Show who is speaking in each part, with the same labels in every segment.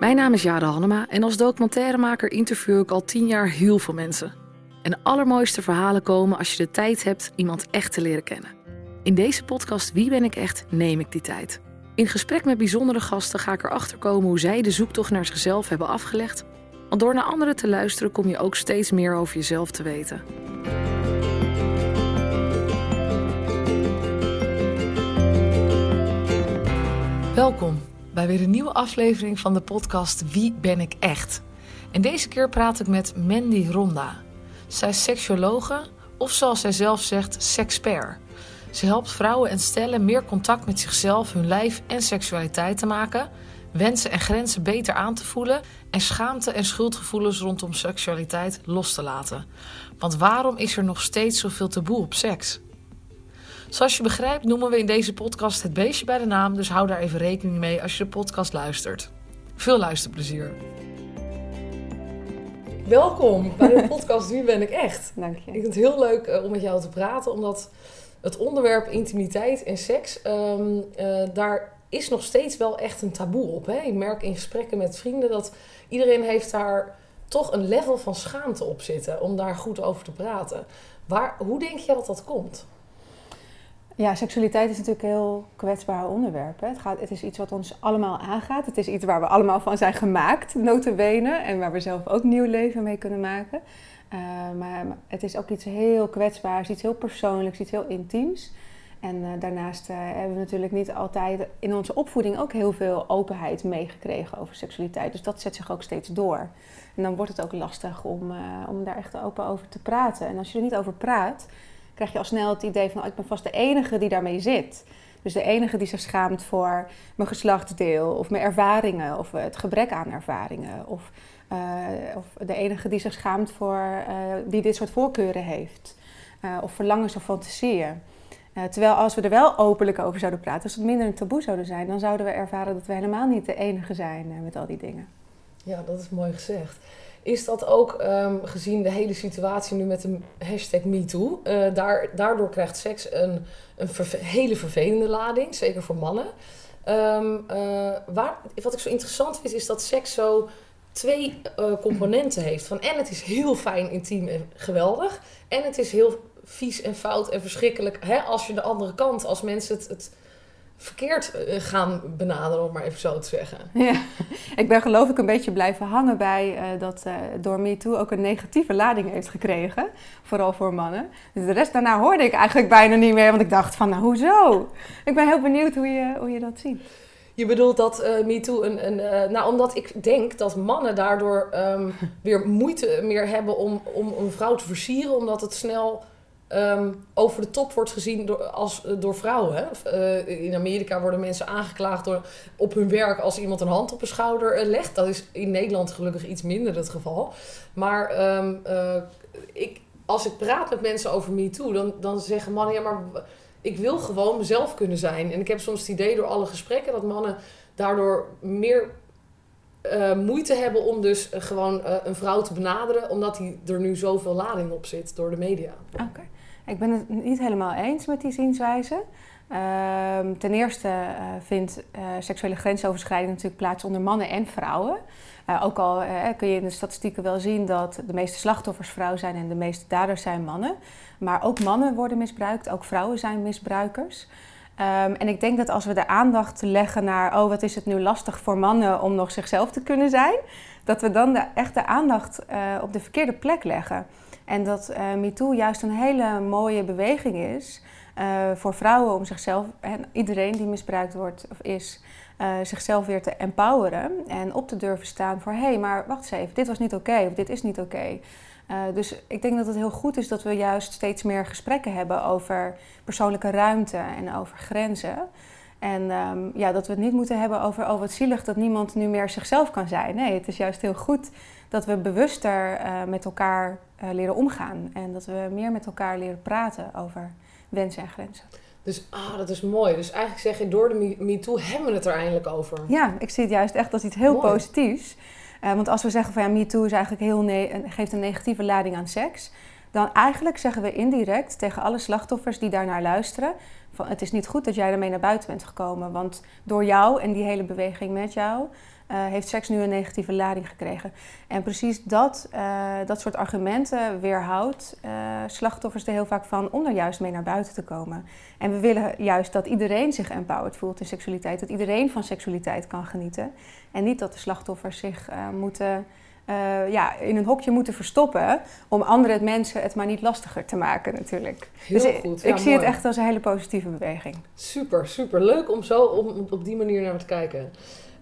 Speaker 1: Mijn naam is Jade Hannema en als documentairemaker interview ik al tien jaar heel veel mensen. En de allermooiste verhalen komen als je de tijd hebt iemand echt te leren kennen. In deze podcast Wie ben ik echt neem ik die tijd. In gesprek met bijzondere gasten ga ik erachter komen hoe zij de zoektocht naar zichzelf hebben afgelegd. Want door naar anderen te luisteren kom je ook steeds meer over jezelf te weten. Welkom bij weer een nieuwe aflevering van de podcast Wie ben ik echt? En deze keer praat ik met Mandy Ronda. Zij is seksuologe of zoals zij zelf zegt, sexpert. Ze helpt vrouwen en stellen meer contact met zichzelf, hun lijf en seksualiteit te maken, wensen en grenzen beter aan te voelen en schaamte en schuldgevoelens rondom seksualiteit los te laten. Want waarom is er nog steeds zoveel taboe op seks? Zoals je begrijpt noemen we in deze podcast het beestje bij de naam, dus hou daar even rekening mee als je de podcast luistert. Veel luisterplezier. Welkom bij de podcast Wie ben ik echt?
Speaker 2: Dank je.
Speaker 1: Ik vind het heel leuk uh, om met jou te praten, omdat het onderwerp intimiteit en seks, um, uh, daar is nog steeds wel echt een taboe op. Hè? Ik merk in gesprekken met vrienden dat iedereen heeft daar toch een level van schaamte op zitten om daar goed over te praten. Waar, hoe denk je dat dat komt?
Speaker 2: Ja, seksualiteit is natuurlijk een heel kwetsbaar onderwerp. Hè? Het, gaat, het is iets wat ons allemaal aangaat. Het is iets waar we allemaal van zijn gemaakt, notabene. En waar we zelf ook nieuw leven mee kunnen maken. Uh, maar het is ook iets heel kwetsbaars, iets heel persoonlijks, iets heel intiems. En uh, daarnaast uh, hebben we natuurlijk niet altijd in onze opvoeding ook heel veel openheid meegekregen over seksualiteit. Dus dat zet zich ook steeds door. En dan wordt het ook lastig om, om daar echt open over te praten. En als je er niet over praat, krijg je al snel het idee van: oh, ik ben vast de enige die daarmee zit. Dus de enige die zich schaamt voor mijn geslachtsdeel of mijn ervaringen of het gebrek aan ervaringen. Of, uh, of de enige die zich schaamt voor uh, die dit soort voorkeuren heeft. Uh, of verlangens of fantasieën. terwijl als we er wel openlijk over zouden praten, als het minder een taboe zouden zijn, dan zouden we ervaren dat we helemaal niet de enige zijn met al die dingen.
Speaker 1: Ja, dat is mooi gezegd. Is dat ook um, gezien de hele situatie nu met de hashtag MeToo? Uh, daar, daardoor krijgt seks een, een hele vervelende lading, zeker voor mannen. Um, uh, waar, wat ik zo interessant vind, is dat seks zo twee uh, componenten heeft. Van, en het is heel fijn, intiem en geweldig. En het is heel vies en fout en verschrikkelijk hè, als je de andere kant, als mensen het, het verkeerd gaan benaderen, om maar even zo te zeggen.
Speaker 2: Ja, ik ben geloof ik een beetje blijven hangen bij uh, dat uh, door MeToo ook een negatieve lading heeft gekregen. Vooral voor mannen. Dus de rest daarna hoorde ik eigenlijk bijna niet meer, want ik dacht van, nou hoezo? Ik ben heel benieuwd hoe je, hoe je dat ziet.
Speaker 1: Je bedoelt dat uh, MeToo een... een uh, nou, omdat ik denk dat mannen daardoor um, weer moeite meer hebben om, om een vrouw te versieren, omdat het snel... Um, over de top wordt gezien door, als, door vrouwen. Uh, in Amerika worden mensen aangeklaagd door, op hun werk als iemand een hand op een schouder uh, legt. Dat is in Nederland gelukkig iets minder het geval. Maar uh, ik, als ik praat met mensen over MeToo, dan, dan zeggen mannen: ja, maar ik wil gewoon mezelf kunnen zijn. En ik heb soms het idee door alle gesprekken dat mannen daardoor meer moeite hebben om dus gewoon een vrouw te benaderen, omdat die er nu zoveel lading op zit door de media.
Speaker 2: Oké. Ik ben het niet helemaal eens met die zienswijze. Um, ten eerste vindt seksuele grensoverschrijding natuurlijk plaats onder mannen en vrouwen. ook al kun je in de statistieken wel zien dat de meeste slachtoffers vrouwen zijn en de meeste daders zijn mannen. Maar ook mannen worden misbruikt, ook vrouwen zijn misbruikers. Um, en ik denk dat als we de aandacht leggen naar, oh wat is het nu lastig voor mannen om nog zichzelf te kunnen zijn, dat we dan de, echt de aandacht uh, op de verkeerde plek leggen. En dat uh, MeToo juist een hele mooie beweging is uh, voor vrouwen om zichzelf, en iedereen die misbruikt wordt of is, zichzelf weer te empoweren en op te durven staan voor, hé, hey, maar wacht eens even, dit was niet oké of dit is niet oké. Dus ik denk dat het heel goed is dat we juist steeds meer gesprekken hebben over persoonlijke ruimte en over grenzen. En um, ja, dat we het niet moeten hebben over, oh wat zielig dat niemand nu meer zichzelf kan zijn. Nee, het is juist heel goed dat we bewuster met elkaar uh, leren omgaan. En dat we meer met elkaar leren praten over wensen en grenzen.
Speaker 1: Dus ah, dat is mooi. Dus eigenlijk zeg je, door de MeToo hebben we het er eindelijk over.
Speaker 2: Ja, ik zie het juist echt als iets heel mooi. positiefs. Uh, want als we zeggen van ja, MeToo is eigenlijk heel geeft een negatieve lading aan seks, dan eigenlijk zeggen we indirect tegen alle slachtoffers die daarnaar luisteren: van, het is niet goed dat jij ermee naar buiten bent gekomen. Want door jou en die hele beweging met jou heeft seks nu een negatieve lading gekregen. En precies dat, uh, dat soort argumenten weerhoudt uh, slachtoffers er heel vaak van om er juist mee naar buiten te komen. En we willen juist dat iedereen zich empowered voelt in seksualiteit, dat iedereen van seksualiteit kan genieten. En niet dat de slachtoffers zich moeten. ja, in een hokje moeten verstoppen om andere mensen het maar niet lastiger te maken natuurlijk.
Speaker 1: Heel
Speaker 2: dus
Speaker 1: goed.
Speaker 2: ik zie het echt als een hele positieve beweging.
Speaker 1: Super, super. Leuk om zo om, op die manier naar te kijken.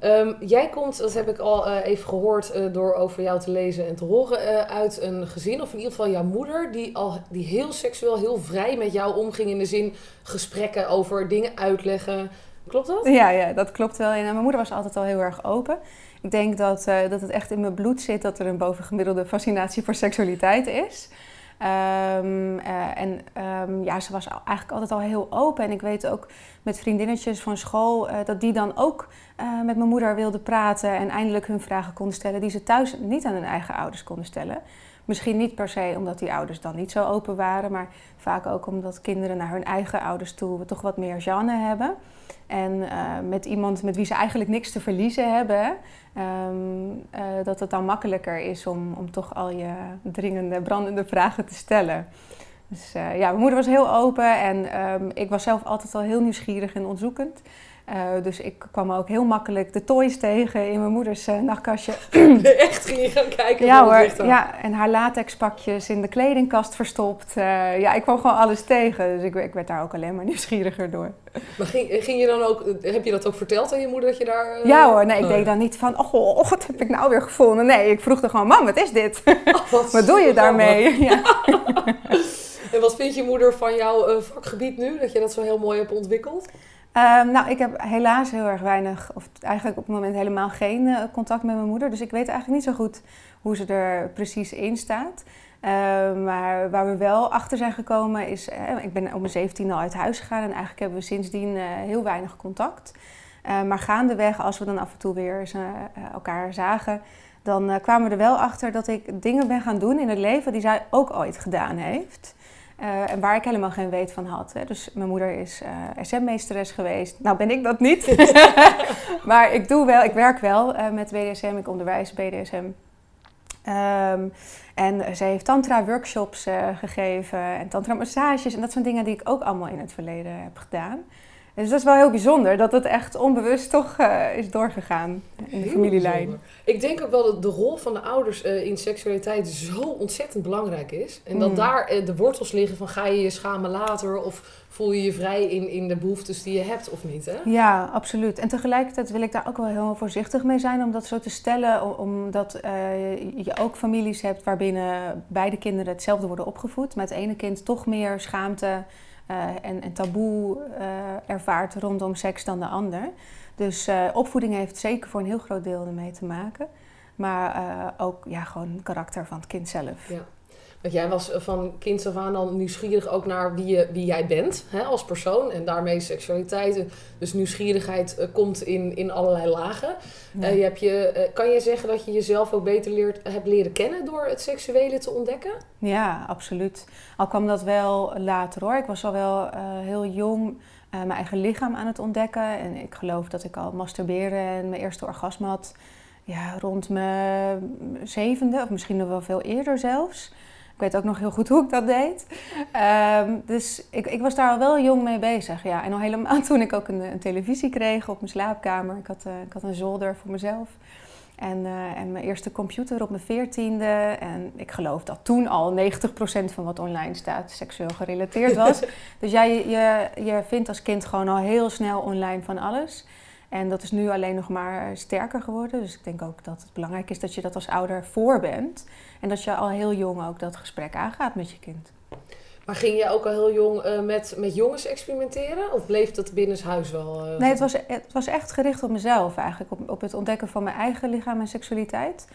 Speaker 1: Um, jij komt, dat heb ik al uh, even gehoord uh, door over jou te lezen en te horen, uh, uit een gezin, of in ieder geval jouw moeder, die, al, die heel seksueel, heel vrij met jou omging in de zin gesprekken over dingen uitleggen. Klopt dat?
Speaker 2: Ja, ja dat klopt wel. En mijn moeder was altijd al heel erg open. Ik denk dat, dat het echt in mijn bloed zit dat er een bovengemiddelde fascinatie voor seksualiteit is. Um, uh, en um, ja, ze was eigenlijk altijd al heel open. En ik weet ook met vriendinnetjes van school uh, dat die dan ook uh, met mijn moeder wilden praten en eindelijk hun vragen konden stellen die ze thuis niet aan hun eigen ouders konden stellen. Misschien niet per se omdat die ouders dan niet zo open waren, maar vaak ook omdat kinderen naar hun eigen ouders toe toch wat meer genre hebben. En uh, met iemand met wie ze eigenlijk niks te verliezen hebben, um, uh, dat het dan makkelijker is om, om toch al je dringende, brandende vragen te stellen. Dus uh, ja, mijn moeder was heel open en um, ik was zelf altijd al heel nieuwsgierig en onderzoekend. Uh, dus ik kwam ook heel makkelijk de toys tegen in mijn moeders uh, nachtkastje.
Speaker 1: Echt ging je gaan kijken?
Speaker 2: Ja hoor, ja, en haar latexpakjes in de kledingkast verstopt. Uh, ja, ik kwam gewoon alles tegen. Dus ik, ik, werd daar ook alleen maar nieuwsgieriger door.
Speaker 1: Maar ging, ging je dan ook, heb je dat ook verteld aan je moeder dat je daar...
Speaker 2: Ja hoor, nee, ik deed dan niet van, oh, oh, wat heb ik nou weer gevonden? Nee, ik vroeg er gewoon, mam, wat is dit? Oh, wat, wat doe je daarmee? Ja.
Speaker 1: en wat vindt je moeder van jouw vakgebied nu, dat je dat zo heel mooi hebt ontwikkeld?
Speaker 2: Um, nou, ik heb helaas heel erg weinig, of eigenlijk op het moment helemaal geen uh, contact met mijn moeder. Dus ik weet eigenlijk niet zo goed hoe ze er precies in staat. Uh, maar waar we wel achter zijn gekomen is, uh, ik ben op mijn 17 al uit huis gegaan en eigenlijk hebben we sindsdien heel weinig contact. maar gaandeweg, als we dan af en toe weer elkaar zagen, dan kwamen we er wel achter dat ik dingen ben gaan doen in het leven die zij ook ooit gedaan heeft. Uh, en waar ik helemaal geen weet van had. Hè. Dus mijn moeder is uh, SM-meesteres geweest. Nou ben ik dat niet. maar ik doe wel, ik werk wel uh, met BDSM, ik onderwijs BDSM. Um, en zij heeft tantra-workshops gegeven en tantra-massages. En dat zijn dingen die ik ook allemaal in het verleden heb gedaan. Dus dat is wel heel bijzonder dat het echt onbewust toch uh, is doorgegaan in de familielijn.
Speaker 1: Ik denk ook wel dat de rol van de ouders uh, in seksualiteit zo ontzettend belangrijk is. En dat mm. daar uh, de wortels liggen van ga je je schamen later of voel je je vrij in, in de behoeftes die je hebt of niet. Hè?
Speaker 2: Ja, absoluut. En tegelijkertijd wil ik daar ook wel heel voorzichtig mee zijn om dat zo te stellen. Omdat je ook families hebt waarbinnen beide kinderen hetzelfde worden opgevoed. Met het ene kind toch meer schaamte en, en, taboe uh, ervaart rondom seks dan de ander. Dus uh, opvoeding heeft zeker voor een heel groot deel ermee te maken. Maar ook ja, gewoon het karakter van het kind zelf.
Speaker 1: Ja. Jij was van kind af aan al nieuwsgierig ook naar wie, je, wie jij bent hè, als persoon. En daarmee seksualiteit. Dus nieuwsgierigheid uh, komt in, in allerlei lagen. Ja. Uh, je hebt je, uh, kan je zeggen dat je jezelf ook beter leert, hebt leren kennen door het seksuele te ontdekken?
Speaker 2: Ja, absoluut. Al kwam dat wel later hoor. Ik was al wel heel jong mijn eigen lichaam aan het ontdekken. En ik geloof dat ik al masturberen en mijn eerste orgasme had ja, rond mijn zevende, of misschien nog wel veel eerder zelfs. Ik weet ook nog heel goed hoe ik dat deed. Um, dus ik, ik, was daar al wel jong mee bezig. Ja. En al helemaal toen ik ook een, een televisie kreeg op mijn slaapkamer. Ik had, uh, ik had een zolder voor mezelf. En, uh, en mijn eerste computer op mijn veertiende. En ik geloof dat toen al 90% van wat online staat seksueel gerelateerd was. dus jij, je, je vindt als kind gewoon al heel snel online van alles. En dat is nu alleen nog maar sterker geworden. Dus ik denk ook dat het belangrijk is dat je dat als ouder voor bent. En dat je al heel jong ook dat gesprek aangaat met je kind.
Speaker 1: Maar ging je ook al heel jong uh, met, met jongens experimenteren? Of bleef dat binnenshuis wel?
Speaker 2: Uh, nee, het was, het was echt gericht op mezelf eigenlijk. Op, op het ontdekken van mijn eigen lichaam en seksualiteit.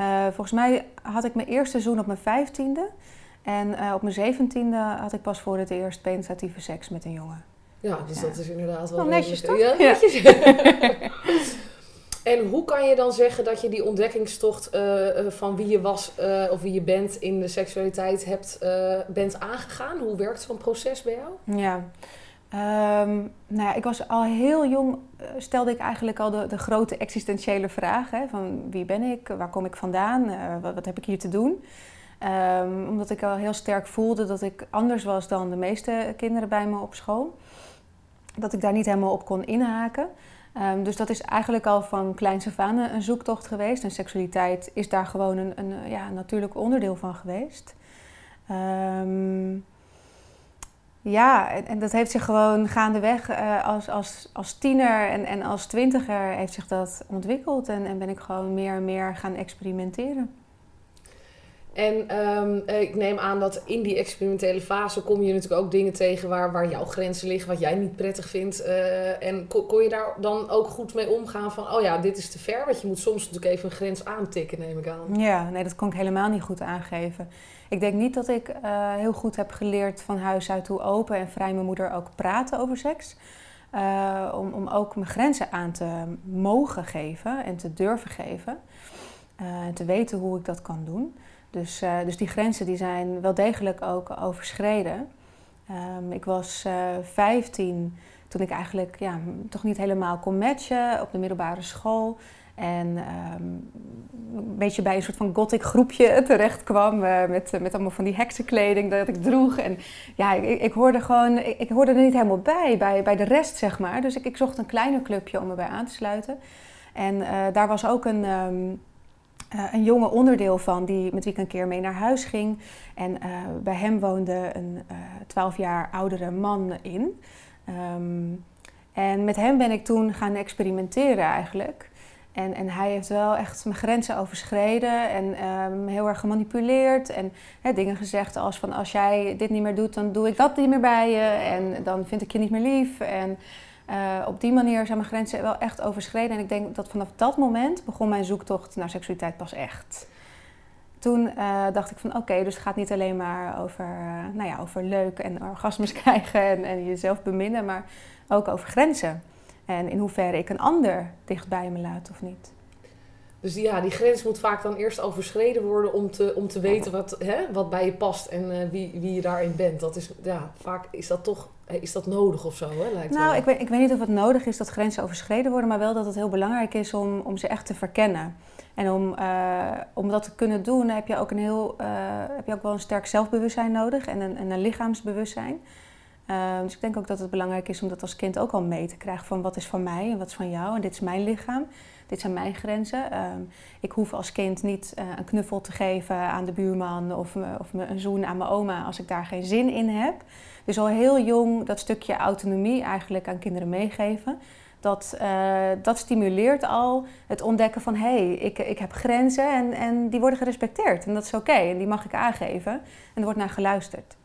Speaker 2: Uh, volgens mij had ik mijn eerste seizoen op mijn vijftiende. En op mijn zeventiende had ik pas voor het eerst penetratieve seks met een jongen.
Speaker 1: Ja, dus ja. dat is inderdaad wel...
Speaker 2: Oh, netjes toch?
Speaker 1: Ja, netjes. en hoe kan je dan zeggen dat je die ontdekkingstocht uh, van wie je was uh, of wie je bent in de seksualiteit hebt, bent aangegaan? Hoe werkt zo'n proces bij jou?
Speaker 2: Ja, Ehm, nou ja, ik was al heel jong, stelde ik eigenlijk al de, de grote existentiële vragen. Van wie ben ik, waar kom ik vandaan, wat, wat, heb ik hier te doen? Um, omdat ik al heel sterk voelde dat ik anders was dan de meeste kinderen bij me op school. Dat ik daar niet helemaal op kon inhaken. Um, dus dat is eigenlijk al van kleins af aan een zoektocht geweest. En seksualiteit is daar gewoon een, een ja, natuurlijk onderdeel van geweest. Um, ja, en, en, dat heeft zich gewoon gaandeweg uh, als, als, als tiener en, en als twintiger heeft zich dat ontwikkeld. En, en ben ik gewoon meer en meer gaan experimenteren.
Speaker 1: En um, ik neem aan dat in die experimentele fase kom je natuurlijk ook dingen tegen waar, waar jouw grenzen liggen, wat jij niet prettig vindt. Uh, en kon, je daar dan ook goed mee omgaan van, oh ja, dit is te ver? Want je moet soms natuurlijk even een grens aantikken, neem ik aan.
Speaker 2: Ja, nee, dat kon ik helemaal niet goed aangeven. Ik denk niet dat ik uh, heel goed heb geleerd van huis uit hoe open en vrij mijn moeder ook praten over seks. Om, om ook mijn grenzen aan te mogen geven en te durven geven. En te weten hoe ik dat kan doen. Dus, uh, dus die grenzen die zijn wel degelijk ook overschreden. Um, ik was uh, 15 toen ik eigenlijk ja, toch niet helemaal kon matchen op de middelbare school. En um, een beetje bij een soort van gothic groepje terecht kwam. Uh, met, met allemaal van die heksenkleding dat ik droeg. En ja, ik, ik hoorde gewoon, ik, hoorde er niet helemaal bij, bij, bij de rest zeg maar. Dus ik, ik zocht een kleiner clubje om me bij aan te sluiten. En daar was ook een, um, uh, een jonge onderdeel van, die, met wie ik een keer mee naar huis ging. En uh, bij hem woonde een twaalf uh, jaar oudere man in. Um, en met hem ben ik toen gaan experimenteren eigenlijk. En, en hij heeft wel echt mijn grenzen overschreden en um, heel erg gemanipuleerd. En dingen gezegd als van als jij dit niet meer doet, dan doe ik dat niet meer bij je. En dan vind ik je niet meer lief. En uh, op die manier zijn mijn grenzen wel echt overschreden. En ik denk dat vanaf dat moment begon mijn zoektocht naar seksualiteit pas echt. Toen uh, dacht ik van oké, okay, dus het gaat niet alleen maar over, uh, nou ja, over leuk en orgasmes krijgen en, en jezelf beminnen, maar ook over grenzen. En in hoeverre ik een ander dichtbij me laat of niet.
Speaker 1: Dus ja, die grens moet vaak dan eerst overschreden worden om te, om te weten wat, hè, wat bij je past en wie, wie je daarin bent. Dat is, ja, vaak is dat toch is dat nodig of zo, hè, lijkt
Speaker 2: Nou, ik weet, ik weet niet of het nodig is dat grenzen overschreden worden, maar wel dat het heel belangrijk is om, om ze echt te verkennen. En om, uh, om dat te kunnen doen heb je ook, een heel, uh, heb je ook wel een sterk zelfbewustzijn nodig en een, en een lichaamsbewustzijn. Uh, dus ik denk ook dat het belangrijk is om dat als kind ook al mee te krijgen van wat is van mij en wat is van jou en dit is mijn lichaam. Dit zijn mijn grenzen. Um, ik hoef als kind niet een knuffel te geven aan de buurman of, me, of me een zoen aan mijn oma als ik daar geen zin in heb. Dus al heel jong dat stukje autonomie eigenlijk aan kinderen meegeven. Dat, uh, dat stimuleert al het ontdekken van hé, hey, ik, ik heb grenzen en, en die worden gerespecteerd. En dat is oké en die mag ik aangeven en er wordt naar geluisterd.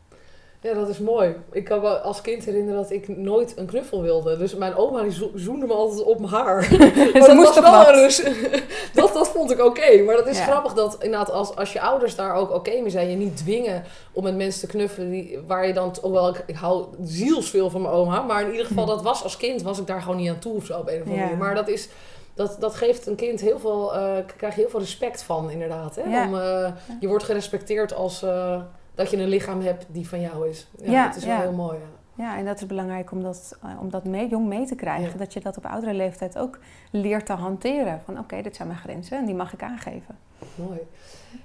Speaker 1: Ja, dat is mooi. Ik kan me als kind herinneren dat ik nooit een knuffel wilde. Dus mijn oma die zo zoende me altijd op mijn haar. maar dat, moest was wel dus, dat, dat vond ik oké. Okay. Maar dat is ja. grappig dat inderdaad als, als je ouders daar ook oké okay mee zijn. Je niet dwingen om met mensen te knuffelen. Die, waar je dan, hoewel ik, ik hou zielsveel van mijn oma. Maar in ieder geval dat was als kind was ik daar gewoon niet aan toe of zo op een of andere manier. Maar dat is... Dat, dat geeft een kind heel veel, uh, krijg je heel veel respect van, inderdaad. Hè? Ja. Om, uh, je wordt gerespecteerd als, uh, dat je een lichaam hebt die van jou is. Ja, ja dat is wel heel mooi. Ja.
Speaker 2: Ja, en dat is belangrijk om dat, om dat mee, jong mee te krijgen. Ja. Dat je dat op oudere leeftijd ook leert te hanteren. Van oké, okay, dit zijn mijn grenzen en die mag ik aangeven.
Speaker 1: Mooi.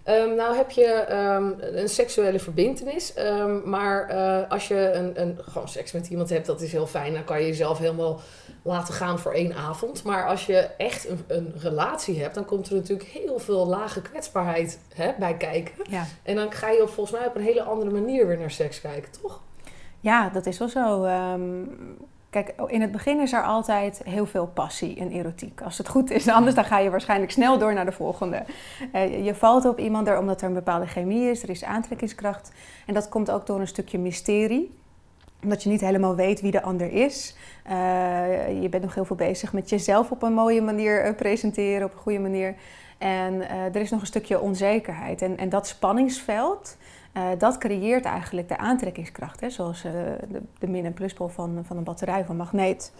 Speaker 1: Um, nou heb je um, een seksuele verbindenis, um, maar uh, als je een, een, gewoon seks met iemand hebt, dat is heel fijn. Dan kan je jezelf helemaal laten gaan voor één avond. Maar als je echt een, een relatie hebt, dan komt er natuurlijk heel veel lage kwetsbaarheid hè, bij kijken.
Speaker 2: Ja.
Speaker 1: En dan ga je op, volgens mij op een hele andere manier weer naar seks kijken, toch?
Speaker 2: Ja, dat is wel zo. Um, kijk, in het begin is er altijd heel veel passie en erotiek. Als het goed is, anders dan ga je waarschijnlijk snel door naar de volgende. Uh, je valt op iemand er omdat er een bepaalde chemie is, er is aantrekkingskracht. En dat komt ook door een stukje mysterie omdat je niet helemaal weet wie de ander is. Uh, je bent nog heel veel bezig met jezelf op een mooie manier uh, presenteren, op een goede manier. En uh, er is nog een stukje onzekerheid. En, en dat spanningsveld, dat creëert eigenlijk de aantrekkingskracht. Hè? Zoals de, de min- en pluspol van, van een batterij, van een magneet.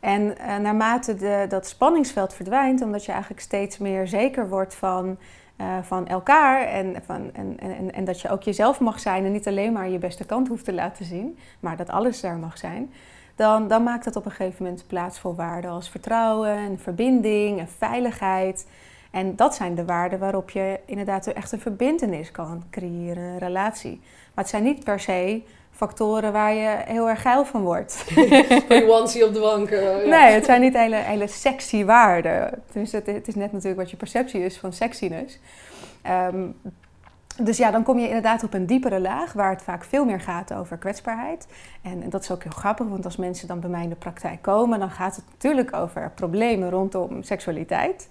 Speaker 2: En naarmate de, dat spanningsveld verdwijnt, omdat je eigenlijk steeds meer zeker wordt van van elkaar. En, van, en, en, en dat je ook jezelf mag zijn en niet alleen maar je beste kant hoeft te laten zien, maar dat alles daar mag zijn. dan, dan maakt het op een gegeven moment plaats voor waarden als vertrouwen en verbinding en veiligheid. En dat zijn de waarden waarop je inderdaad echt een verbindenis kan creëren, een relatie. Maar het zijn niet per se factoren waar je heel erg geil van wordt.
Speaker 1: je onesie op de bank. Uh,
Speaker 2: Nee, het zijn niet hele, hele sexy waarden. Tenminste, het, het, is net natuurlijk wat je perceptie is van sexiness. Ehm, dus ja, dan kom je inderdaad op een diepere laag waar het vaak veel meer gaat over kwetsbaarheid. En, en, dat is ook heel grappig, want als mensen dan bij mij in de praktijk komen, dan gaat het natuurlijk over problemen rondom seksualiteit.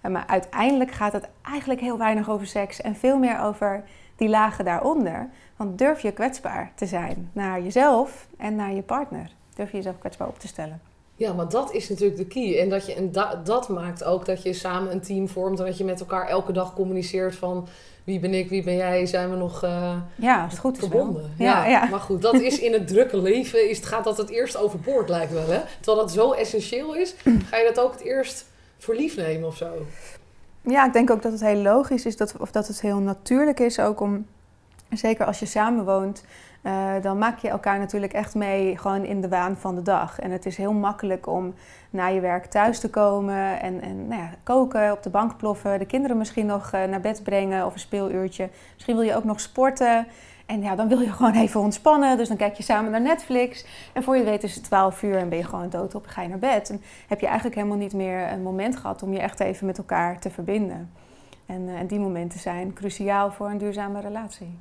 Speaker 2: Eh, maar uiteindelijk gaat het eigenlijk heel weinig over seks en veel meer over die lagen daaronder. Want durf je kwetsbaar te zijn naar jezelf en naar je partner? Durf je jezelf kwetsbaar op te stellen?
Speaker 1: Ja, maar dat is natuurlijk de key. En, dat, je, en da, dat maakt ook dat je samen een team vormt en dat je met elkaar elke dag communiceert van wie ben ik, wie ben jij, zijn we nog uh,
Speaker 2: ja, als het goed
Speaker 1: verbonden. Ja, ja, maar goed, dat is in het drukke leven, is, het gaat dat het eerst overboord lijkt wel. Hè? Terwijl dat zo essentieel is, ga je dat ook het eerst voor lief nemen of zo.
Speaker 2: Ja, ik denk ook dat het heel logisch is, dat, of dat het heel natuurlijk is ook om, zeker als je samenwoont, uh, dan maak je elkaar natuurlijk echt mee gewoon in de waan van de dag. En het is heel makkelijk om na je werk thuis te komen en, en nou ja, koken, op de bank ploffen, de kinderen misschien nog uh, naar bed brengen of een speeluurtje. Misschien wil je ook nog sporten. En ja, dan wil je gewoon even ontspannen. Dus dan kijk je samen naar Netflix. En voor je weet is het 12 uur en ben je gewoon dood op en ga je naar bed. En heb je eigenlijk helemaal niet meer een moment gehad om je echt even met elkaar te verbinden. En, uh, en die momenten zijn cruciaal voor een duurzame relatie.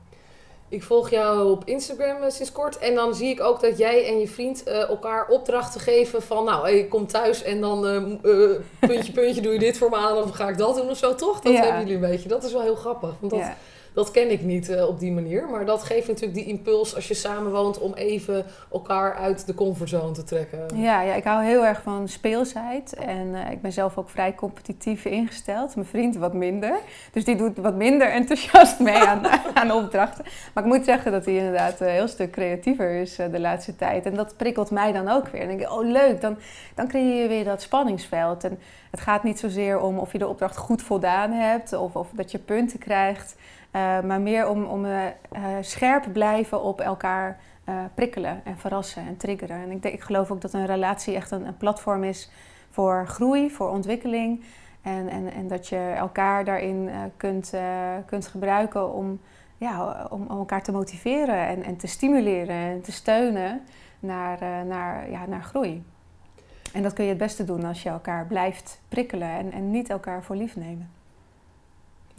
Speaker 1: Ik volg jou op Instagram eh, sinds kort. En dan zie ik ook dat jij en je vriend uh, elkaar opdrachten geven van... Nou, ik kom thuis en dan uh, puntje, puntje doe je dit voor me aan of ga ik dat doen of zo, toch? Dat ja. hebben jullie een beetje. Dat is wel heel grappig. Want dat, ja dat ken ik niet uh, op die manier. Maar dat geeft natuurlijk die impuls als je samenwoont om even elkaar uit de comfortzone te trekken.
Speaker 2: Ja, ja ik hou heel erg van speelsheid. En uh, ik ben zelf ook vrij competitief ingesteld. Mijn vriend wat minder. Dus die doet wat minder enthousiast mee aan, aan opdrachten. Maar ik moet zeggen dat hij inderdaad een heel stuk creatiever is de laatste tijd. En dat prikkelt mij dan ook weer. En denk ik, oh leuk, dan, dan creëer je weer dat spanningsveld. En het gaat niet zozeer om of je de opdracht goed voldaan hebt of, of dat je punten krijgt. Uh, maar meer om, om uh, uh, scherp blijven op elkaar prikkelen en verrassen en triggeren. En ik, denk, ik geloof ook dat een relatie echt een, een platform is voor groei, voor ontwikkeling. En, en, en dat je elkaar daarin kunt, kunt gebruiken om, ja, om, om, elkaar te motiveren en, en te stimuleren en te steunen naar, naar, ja, naar groei. En dat kun je het beste doen als je elkaar blijft prikkelen en, en niet elkaar voor lief nemen.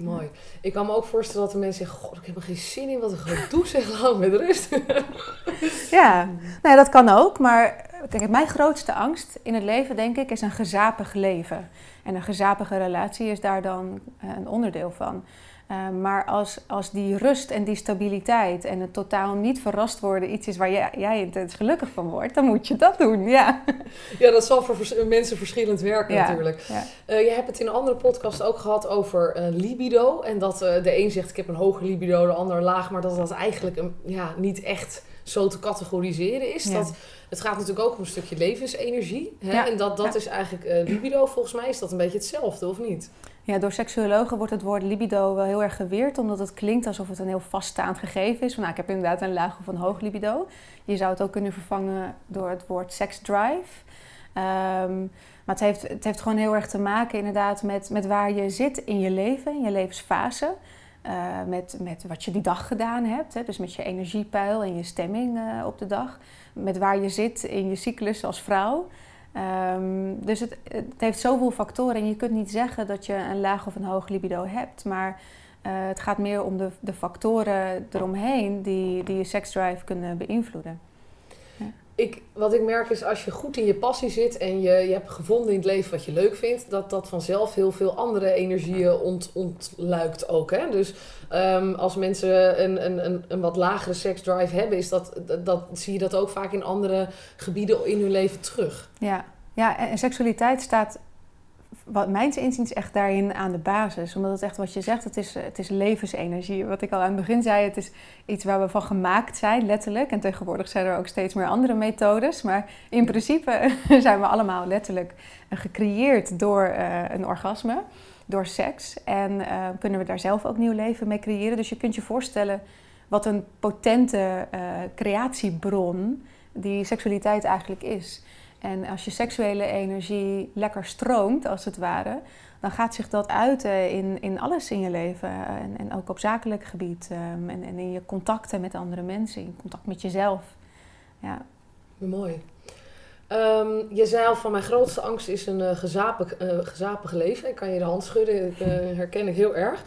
Speaker 1: Mooi. Ik kan me ook voorstellen dat de mensen zeggen: God, ik heb er geen zin in wat een gedoe zeg, laat met rust.
Speaker 2: ja, nou, dat kan ook. Maar mijn grootste angst in het leven, denk ik, is een gezapig leven. En een gezapige relatie is daar dan een onderdeel van. Uh, maar als, als die rust en die stabiliteit en het totaal niet verrast worden iets is waar jij, jij intens gelukkig van wordt, dan moet je dat doen, ja.
Speaker 1: Ja, dat zal voor vers mensen verschillend werken ja, natuurlijk. Ja. Uh, je hebt het in een andere podcast ook gehad over uh, libido. En dat de een zegt ik heb een hoge libido, de ander laag, maar dat dat eigenlijk een, ja, niet echt zo te categoriseren is. Dat, het gaat natuurlijk ook om een stukje levensenergie. Hè? En dat, dat is eigenlijk libido, volgens mij is dat een beetje hetzelfde, of niet?
Speaker 2: Ja, door seksuologen wordt het woord libido wel heel erg geweerd, omdat het klinkt alsof het een heel vaststaand gegeven is. Nou, ik heb inderdaad een laag of een hoog libido. Je zou het ook kunnen vervangen door het woord seksdrive. Um, maar het heeft, het heeft gewoon heel erg te maken inderdaad met, met waar je zit in je leven, in je levensfase. Uh, met, met wat je die dag gedaan hebt. Hè? Dus met je energiepeil en je stemming uh, op de dag. Met waar je zit in je cyclus als vrouw. Um, dus het, het, heeft zoveel factoren en je kunt niet zeggen dat je een laag of een hoog libido hebt. Maar uh, het gaat meer om de, de factoren eromheen die, die je seksdrive kunnen beïnvloeden.
Speaker 1: Ik, wat ik merk is als je goed in je passie zit en je, je hebt gevonden in het leven wat je leuk vindt, dat dat vanzelf heel veel andere energieën ont, ontluikt ook. Hè? Dus um, als mensen een, een, een, een wat lagere seksdrive hebben, is dat, dat, zie je dat ook vaak in andere gebieden in hun leven terug.
Speaker 2: Ja, ja en seksualiteit staat wat mijns inziens echt daarin aan de basis. Omdat het echt wat je zegt, het is, het is levensenergie. Wat ik al aan het begin zei, het is iets waar we van gemaakt zijn, letterlijk. En tegenwoordig zijn er ook steeds meer andere methodes. Maar in principe zijn we allemaal letterlijk gecreëerd door uh, een orgasme, door seks. En uh, kunnen we daar zelf ook nieuw leven mee creëren. Dus je kunt je voorstellen wat een potente creatiebron die seksualiteit eigenlijk is. En als je seksuele energie lekker stroomt, als het ware, dan gaat zich dat uiten in, in alles in je leven. En, en ook op zakelijk gebied. Ehm, en, en in je contacten met andere mensen, in contact met jezelf. Ja.
Speaker 1: Mooi. Um, je zei al van mijn grootste angst is een uh, gezapig, uh, gezapig leven. Ik kan je de hand schudden, dat herken ik heel erg.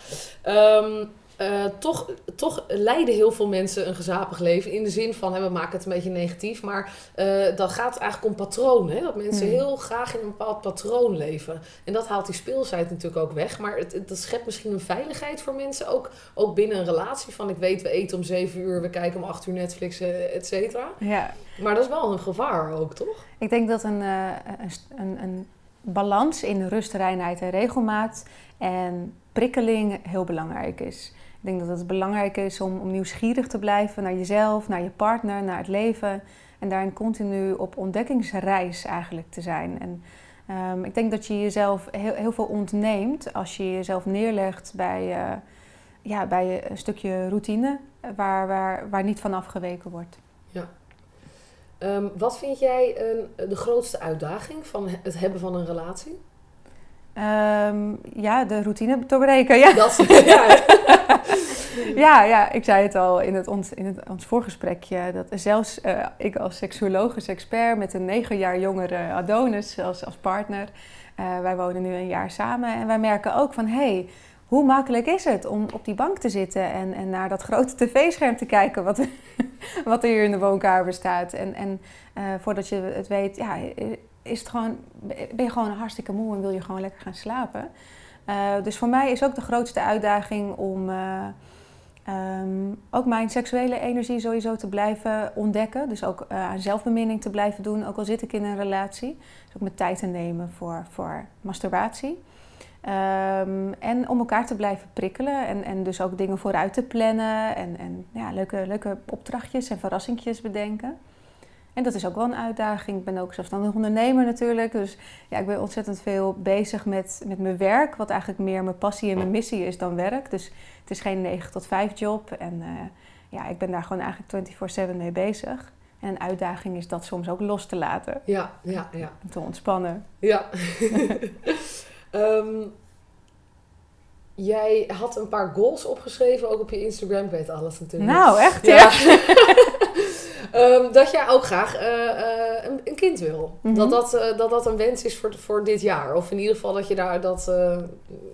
Speaker 1: Um, uh, toch, toch leiden heel veel mensen een gezapig leven. In de zin van, hè, we maken het een beetje negatief. Maar uh, dat gaat eigenlijk om patronen. Dat mensen mm. heel graag in een bepaald patroon leven. En dat haalt die speelsheid natuurlijk ook weg. Maar het, het, dat schept misschien een veiligheid voor mensen. Ook, ook binnen een relatie. Van ik weet, we eten om zeven uur. We kijken om acht uur Netflix, et cetera.
Speaker 2: Ja.
Speaker 1: Maar dat is wel een gevaar ook, toch?
Speaker 2: Ik denk dat een, uh, een, een balans in rust, reinheid en regelmaat... en prikkeling heel belangrijk is. Ik denk dat het belangrijk is om, om nieuwsgierig te blijven naar jezelf, naar je partner, naar het leven. En daarin continu op ontdekkingsreis eigenlijk te zijn. En um, ik denk dat je jezelf heel, heel, veel ontneemt als je jezelf neerlegt bij, uh, ja, bij een stukje routine waar, waar, waar niet van afgeweken wordt.
Speaker 1: Ja. Um, wat vind jij een, de grootste uitdaging van het hebben van een relatie?
Speaker 2: Um, ja, de routine doorbreken. Ja.
Speaker 1: Dat, ja.
Speaker 2: Ja, ja, ik zei het al in, het, ons, in het, ons voorgesprekje. Dat zelfs uh, ik als seksuologisch expert met een negen jaar jongere Adonis als, als partner. Uh, wij wonen nu een jaar samen. En wij merken ook van, hey, hoe makkelijk is het om op die bank te zitten en, en naar dat grote tv-scherm te kijken wat, wat er hier in de woonkamer staat. En, en uh, voordat je het weet, ja, is het gewoon, ben je gewoon hartstikke moe en wil je gewoon lekker gaan slapen. Dus voor mij is ook de grootste uitdaging om um, ook mijn seksuele energie sowieso te blijven ontdekken. Dus ook uh, aan zelfbeminning te blijven doen, ook al zit ik in een relatie. Dus ook mijn tijd te nemen voor, voor masturbatie. Um, en om elkaar te blijven prikkelen en, en dus ook dingen vooruit te plannen en, en ja, leuke, leuke opdrachtjes en verrassingjes bedenken. En dat is ook wel een uitdaging. Ik ben ook zelfstandig ondernemer natuurlijk. Dus ja, ik ben ontzettend veel bezig met, met mijn werk. Wat eigenlijk meer mijn passie en mijn missie is dan werk. Dus het is geen 9 tot 5 job. En uh, ja, ik ben daar gewoon eigenlijk 24-7 mee bezig. En een uitdaging is dat soms ook los te laten.
Speaker 1: Ja, ja, ja.
Speaker 2: Om te ontspannen.
Speaker 1: Ja. um, jij had een paar goals opgeschreven, ook op je Instagram. Ik weet alles natuurlijk.
Speaker 2: Nou, echt? Ja. ja.
Speaker 1: Um, dat jij ook graag uh, uh, een, een, kind wil. Mm -hmm. dat, dat, uh, dat dat een wens is voor, voor dit jaar. Of in ieder geval dat je daar dat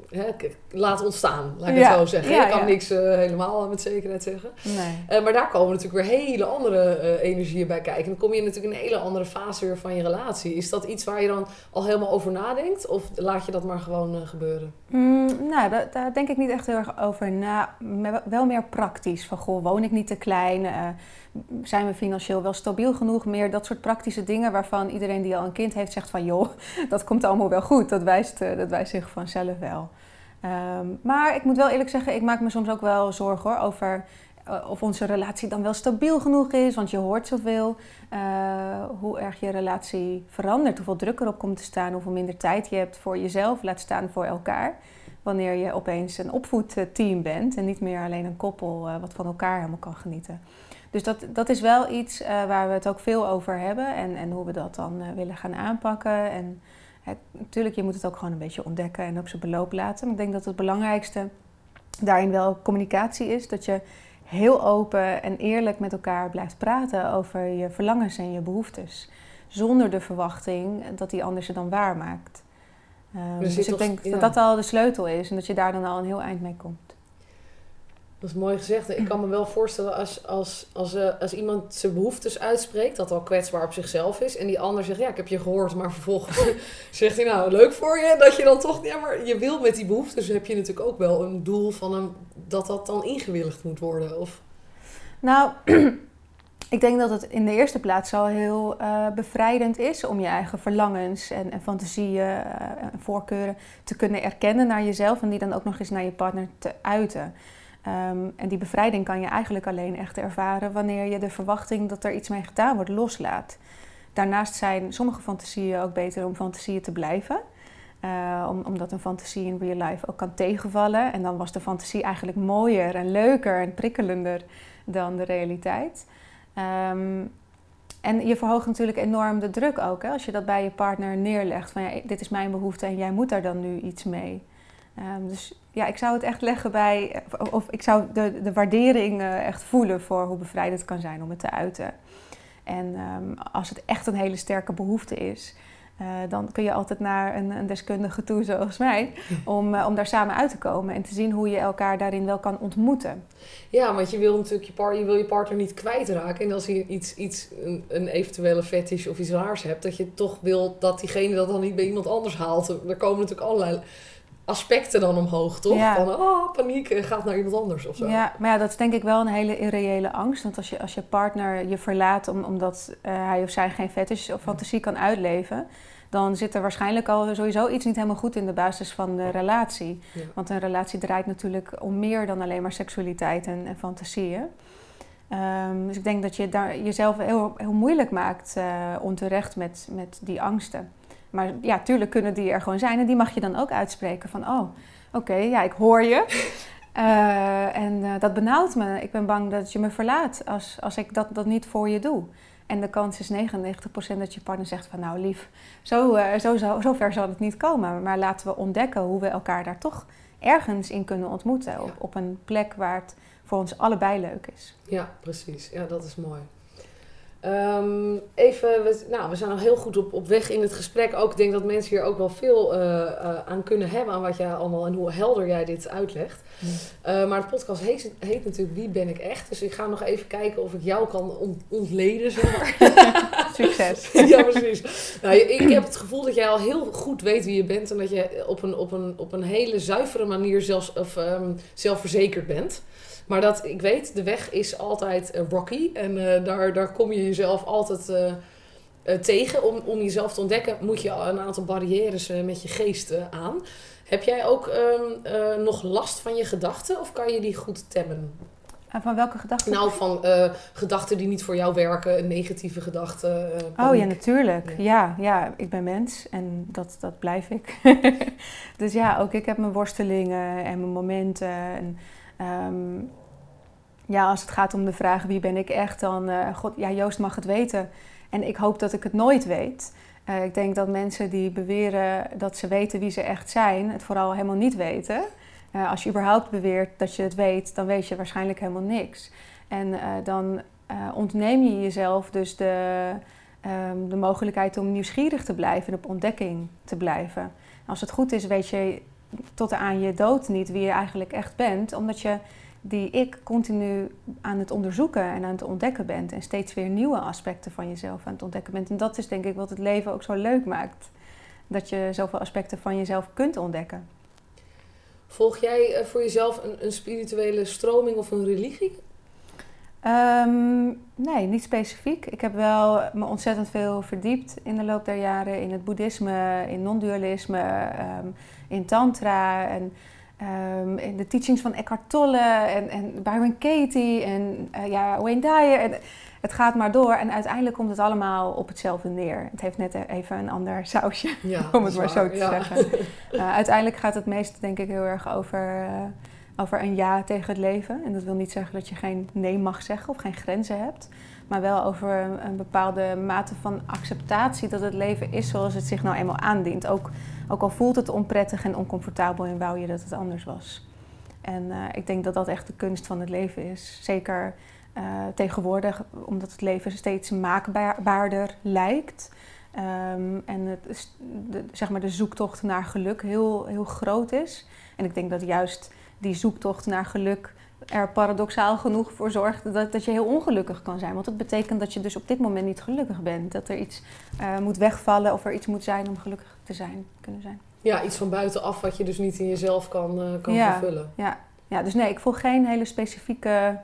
Speaker 1: hè, laat ontstaan, laat ik ja. het zo zeggen. Ja, ik kan ja. niks helemaal met zekerheid zeggen.
Speaker 2: Nee.
Speaker 1: maar daar komen natuurlijk weer hele andere energieën bij kijken. En dan kom je natuurlijk in een hele andere fase weer van je relatie. Is dat iets waar je dan al helemaal over nadenkt? Of laat je dat maar gewoon gebeuren?
Speaker 2: Mm, nou, daar, daar, denk ik niet echt heel erg over na. Wel meer praktisch. Van, goh, woon ik niet te klein? Zijn we financieel wel stabiel genoeg? Meer dat soort praktische dingen waarvan iedereen die al een kind heeft zegt van joh, dat komt allemaal wel goed. Dat wijst, uh, dat wijst zich vanzelf wel. Um, maar ik moet wel eerlijk zeggen, ik maak me soms ook wel zorgen hoor, over uh, of onze relatie dan wel stabiel genoeg is. Want je hoort zoveel uh, hoe erg je relatie verandert, hoeveel druk erop komt te staan, hoeveel minder tijd je hebt voor jezelf, laat staan voor elkaar. Wanneer je opeens een opvoedteam bent en niet meer alleen een koppel wat van elkaar helemaal kan genieten. Dus dat, dat is wel iets uh, waar we het ook veel over hebben en, en hoe we dat dan uh, willen gaan aanpakken. En natuurlijk, je moet het ook gewoon een beetje ontdekken en op zijn beloop laten. Maar ik denk dat het belangrijkste daarin wel communicatie is. Dat je heel open en eerlijk met elkaar blijft praten over je verlangens en je behoeftes. Zonder de verwachting dat die ander ze dan waarmaakt. Um, dus, dus ik denk dat dat al de sleutel is en dat je daar dan al een heel eind mee komt.
Speaker 1: Dat is mooi gezegd. Ik kan me wel voorstellen als, als, als, uh, als iemand zijn behoeftes uitspreekt, dat al kwetsbaar op zichzelf is. En die ander zegt, ja, ik heb je gehoord, maar vervolgens zegt hij, nou, leuk voor je. Dat je dan toch, ja, maar je wil met die behoeftes, heb je natuurlijk ook wel een doel van een, dat dat dan ingewilligd moet worden. Of...
Speaker 2: Nou, ik denk dat het in de eerste plaats al heel uh, bevrijdend is om je eigen verlangens en, en fantasieën uh, en voorkeuren te kunnen erkennen naar jezelf en die dan ook nog eens naar je partner te uiten. Um, en die bevrijding kan je eigenlijk alleen echt ervaren wanneer je de verwachting dat er iets mee gedaan wordt loslaat. Daarnaast zijn sommige fantasieën ook beter om fantasieën te blijven. Om, omdat een fantasie in real life ook kan tegenvallen. En dan was de fantasie eigenlijk mooier en leuker en prikkelender dan de realiteit. Um, En je verhoogt natuurlijk enorm de druk ook. Hè? Als je dat bij je partner neerlegt. Van ja, dit is mijn behoefte en jij moet daar dan nu iets mee. Ehm, dus ja, ik zou het echt leggen bij. Of ik zou de, de waardering uh, echt voelen voor hoe bevrijdend het kan zijn om het te uiten. En ehm, als het echt een hele sterke behoefte is, uh, dan kun je altijd naar een, een, deskundige toe, zoals mij, om, uh, om daar samen uit te komen en te zien hoe je elkaar daarin wel kan ontmoeten.
Speaker 1: Ja, want je wil natuurlijk je, par je, wil je partner niet kwijtraken. En als je iets, iets een, een, eventuele fetish of iets raars hebt, dat je toch wil dat diegene dat dan niet bij iemand anders haalt. Er komen natuurlijk allerlei aspecten dan omhoog, toch? Ja. Van, oh, paniek, en gaat naar iemand anders of zo.
Speaker 2: Ja, maar ja, dat is denk ik wel een hele irreële angst. Want als je, als je partner je verlaat om, omdat uh, hij of zij geen fetish of fantasie kan uitleven... dan zit er waarschijnlijk al sowieso iets niet helemaal goed in de basis van de relatie. Ja. Want een relatie draait natuurlijk om meer dan alleen maar seksualiteit en, en fantasieën. Um, dus ik denk dat je daar jezelf heel, heel moeilijk maakt uh, onterecht met, met die angsten. Maar ja, tuurlijk kunnen die er gewoon zijn. En die mag je dan ook uitspreken van, oh, oké, ja, ik hoor je. Uh, en uh, dat benauwt me. Ik ben bang dat je me verlaat als, als ik dat, dat niet voor je doe. En de kans is 99% dat je partner zegt van, nou lief, zo, uh, zo, zo, zo ver zal het niet komen. Maar laten we ontdekken hoe we elkaar daar toch ergens in kunnen ontmoeten. Op, op een plek waar het voor ons allebei leuk is.
Speaker 1: Ja, precies. Ja, dat is mooi. Um, even, we, nou, we zijn al heel goed op, op weg in het gesprek. Ook ik denk dat mensen hier ook wel veel uh, uh, aan kunnen hebben aan wat jij allemaal en hoe helder jij dit uitlegt. Mm. Uh, maar de podcast heet, heet, natuurlijk Wie ben ik echt? Dus ik ga nog even kijken of ik jou kan ont ontleden. Zeg maar.
Speaker 2: Succes.
Speaker 1: ja, precies. Nou, ik heb het gevoel dat jij al heel goed weet wie je bent en dat je op een, op een, op een hele zuivere manier zelfs, of, um, zelfverzekerd bent. Maar dat ik weet, de weg is altijd uh, rocky. En uh, daar, daar kom je jezelf altijd uh, tegen. Om, om jezelf te ontdekken, moet je een aantal barrières met je geest aan. Heb jij ook um, nog last van je gedachten of kan je die goed temmen?
Speaker 2: En van welke gedachten?
Speaker 1: Nou, van gedachten die niet voor jou werken, negatieve gedachten.
Speaker 2: oh ja, natuurlijk. Ja. ja. Ja, ik ben mens en dat, dat blijf ik. dus ja, ook ik heb mijn worstelingen en mijn momenten. En, Um, ja, als het gaat om de vraag wie ben ik echt, dan uh, God, ja, Joost mag het weten. En ik hoop dat ik het nooit weet. Uh, ik denk dat mensen die beweren dat ze weten wie ze echt zijn, het vooral helemaal niet weten. Uh, als je überhaupt beweert dat je het weet, dan weet je waarschijnlijk helemaal niks. En dan ontneem je jezelf dus de, um, de mogelijkheid om nieuwsgierig te blijven en op ontdekking te blijven. Als het goed is, weet je tot aan je dood niet wie je eigenlijk echt bent, omdat je die ik continu aan het onderzoeken en aan het ontdekken bent en steeds weer nieuwe aspecten van jezelf aan het ontdekken bent. En dat is denk ik wat het leven ook zo leuk maakt, dat je zoveel aspecten van jezelf kunt ontdekken.
Speaker 1: Volg jij eh, voor jezelf een, een spirituele stroming of een religie?
Speaker 2: Um, nee, niet specifiek. Ik heb wel me ontzettend veel verdiept in de loop der jaren in het boeddhisme, in non-dualisme, um, in tantra en um, in de teachings van Eckhart Tolle en, en Byron Katie en uh, ja, Wayne Dyer. En het gaat maar door en uiteindelijk komt het allemaal op hetzelfde neer. Het heeft net even een ander sausje, ja, om het maar zo te ja. zeggen. Uh, uiteindelijk gaat het meest denk ik heel erg over... Uh, over een ja tegen het leven. En dat wil niet zeggen dat je geen nee mag zeggen of geen grenzen hebt. Maar wel over een, bepaalde mate van acceptatie dat het leven is zoals het zich nou eenmaal aandient. Ook, ook al voelt het onprettig en oncomfortabel en wou je dat het anders was. En uh, ik denk dat dat echt de kunst van het leven is. Zeker uh, tegenwoordig, omdat het leven steeds maakbaarder lijkt. Um, en het, de, zeg maar de zoektocht naar geluk heel, heel groot is. En ik denk dat juist die zoektocht naar geluk er paradoxaal genoeg voor zorgt dat, dat je heel ongelukkig kan zijn. Want dat betekent dat je dus op dit moment niet gelukkig bent. Dat er iets uh, moet wegvallen of er iets moet zijn om gelukkig te zijn, kunnen zijn.
Speaker 1: Ja, iets van buitenaf wat je dus niet in jezelf kan, uh, kan
Speaker 2: ja,
Speaker 1: vervullen.
Speaker 2: Ja. ja, dus nee, ik volg geen hele specifieke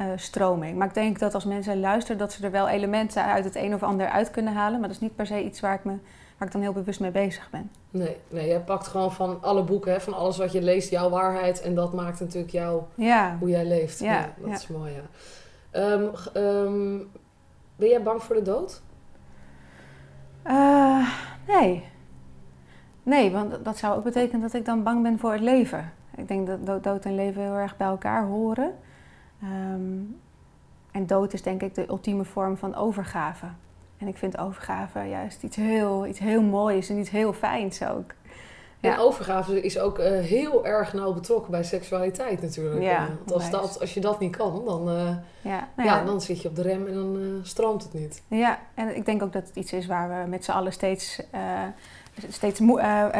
Speaker 2: uh, stroming. Maar ik denk dat als mensen luisteren, dat ze er wel elementen uit het een of ander uit kunnen halen. Maar dat is niet per se iets waar ik me waar ik dan heel bewust mee bezig ben.
Speaker 1: Nee, nee jij pakt gewoon van alle boeken, hè, van alles wat je leest, jouw waarheid. En dat maakt natuurlijk jou,
Speaker 2: ja.
Speaker 1: hoe jij leeft. Ja, ja dat is mooi, ja. Um, um, ben jij bang voor de dood?
Speaker 2: Uh, nee. Nee, want dat zou ook betekenen dat ik dan bang ben voor het leven. Ik denk dat dood en leven heel erg bij elkaar horen. Um, en dood is denk ik de ultieme vorm van overgave. En ik vind overgave juist iets heel, iets heel moois en iets heel fijns ook.
Speaker 1: Ja. En overgave is ook uh, heel erg nauw betrokken bij seksualiteit natuurlijk. Ja, Want als, dat, als je dat niet kan, dan, uh, ja, nou ja, dan zit je op de rem en dan uh, stroomt het niet.
Speaker 2: Ja, en ik denk ook dat het iets is waar we met z'n allen steeds, steeds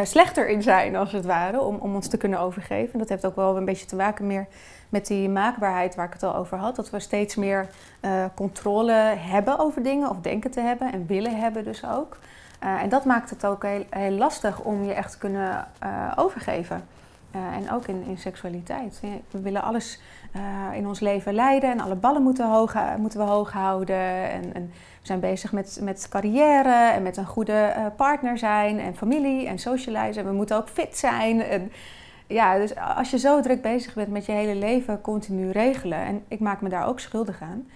Speaker 2: slechter in zijn, als het ware, om, om ons te kunnen overgeven. En dat heeft ook wel een beetje te maken meer met die maakbaarheid waar ik het al over had. Dat we steeds meer controle hebben over dingen, of denken te hebben en willen hebben dus ook. Uh, en dat maakt het ook heel, lastig om je echt te kunnen uh, overgeven. En ook in, in seksualiteit. We willen alles in ons leven leiden en alle ballen moeten, hoog, moeten we hoog houden. En, en, we zijn bezig met, met carrière en met een goede partner zijn en familie en socializen. En we moeten ook fit zijn. Ja, dus als je zo druk bezig bent met je hele leven continu regelen, en ik maak me daar ook schuldig aan,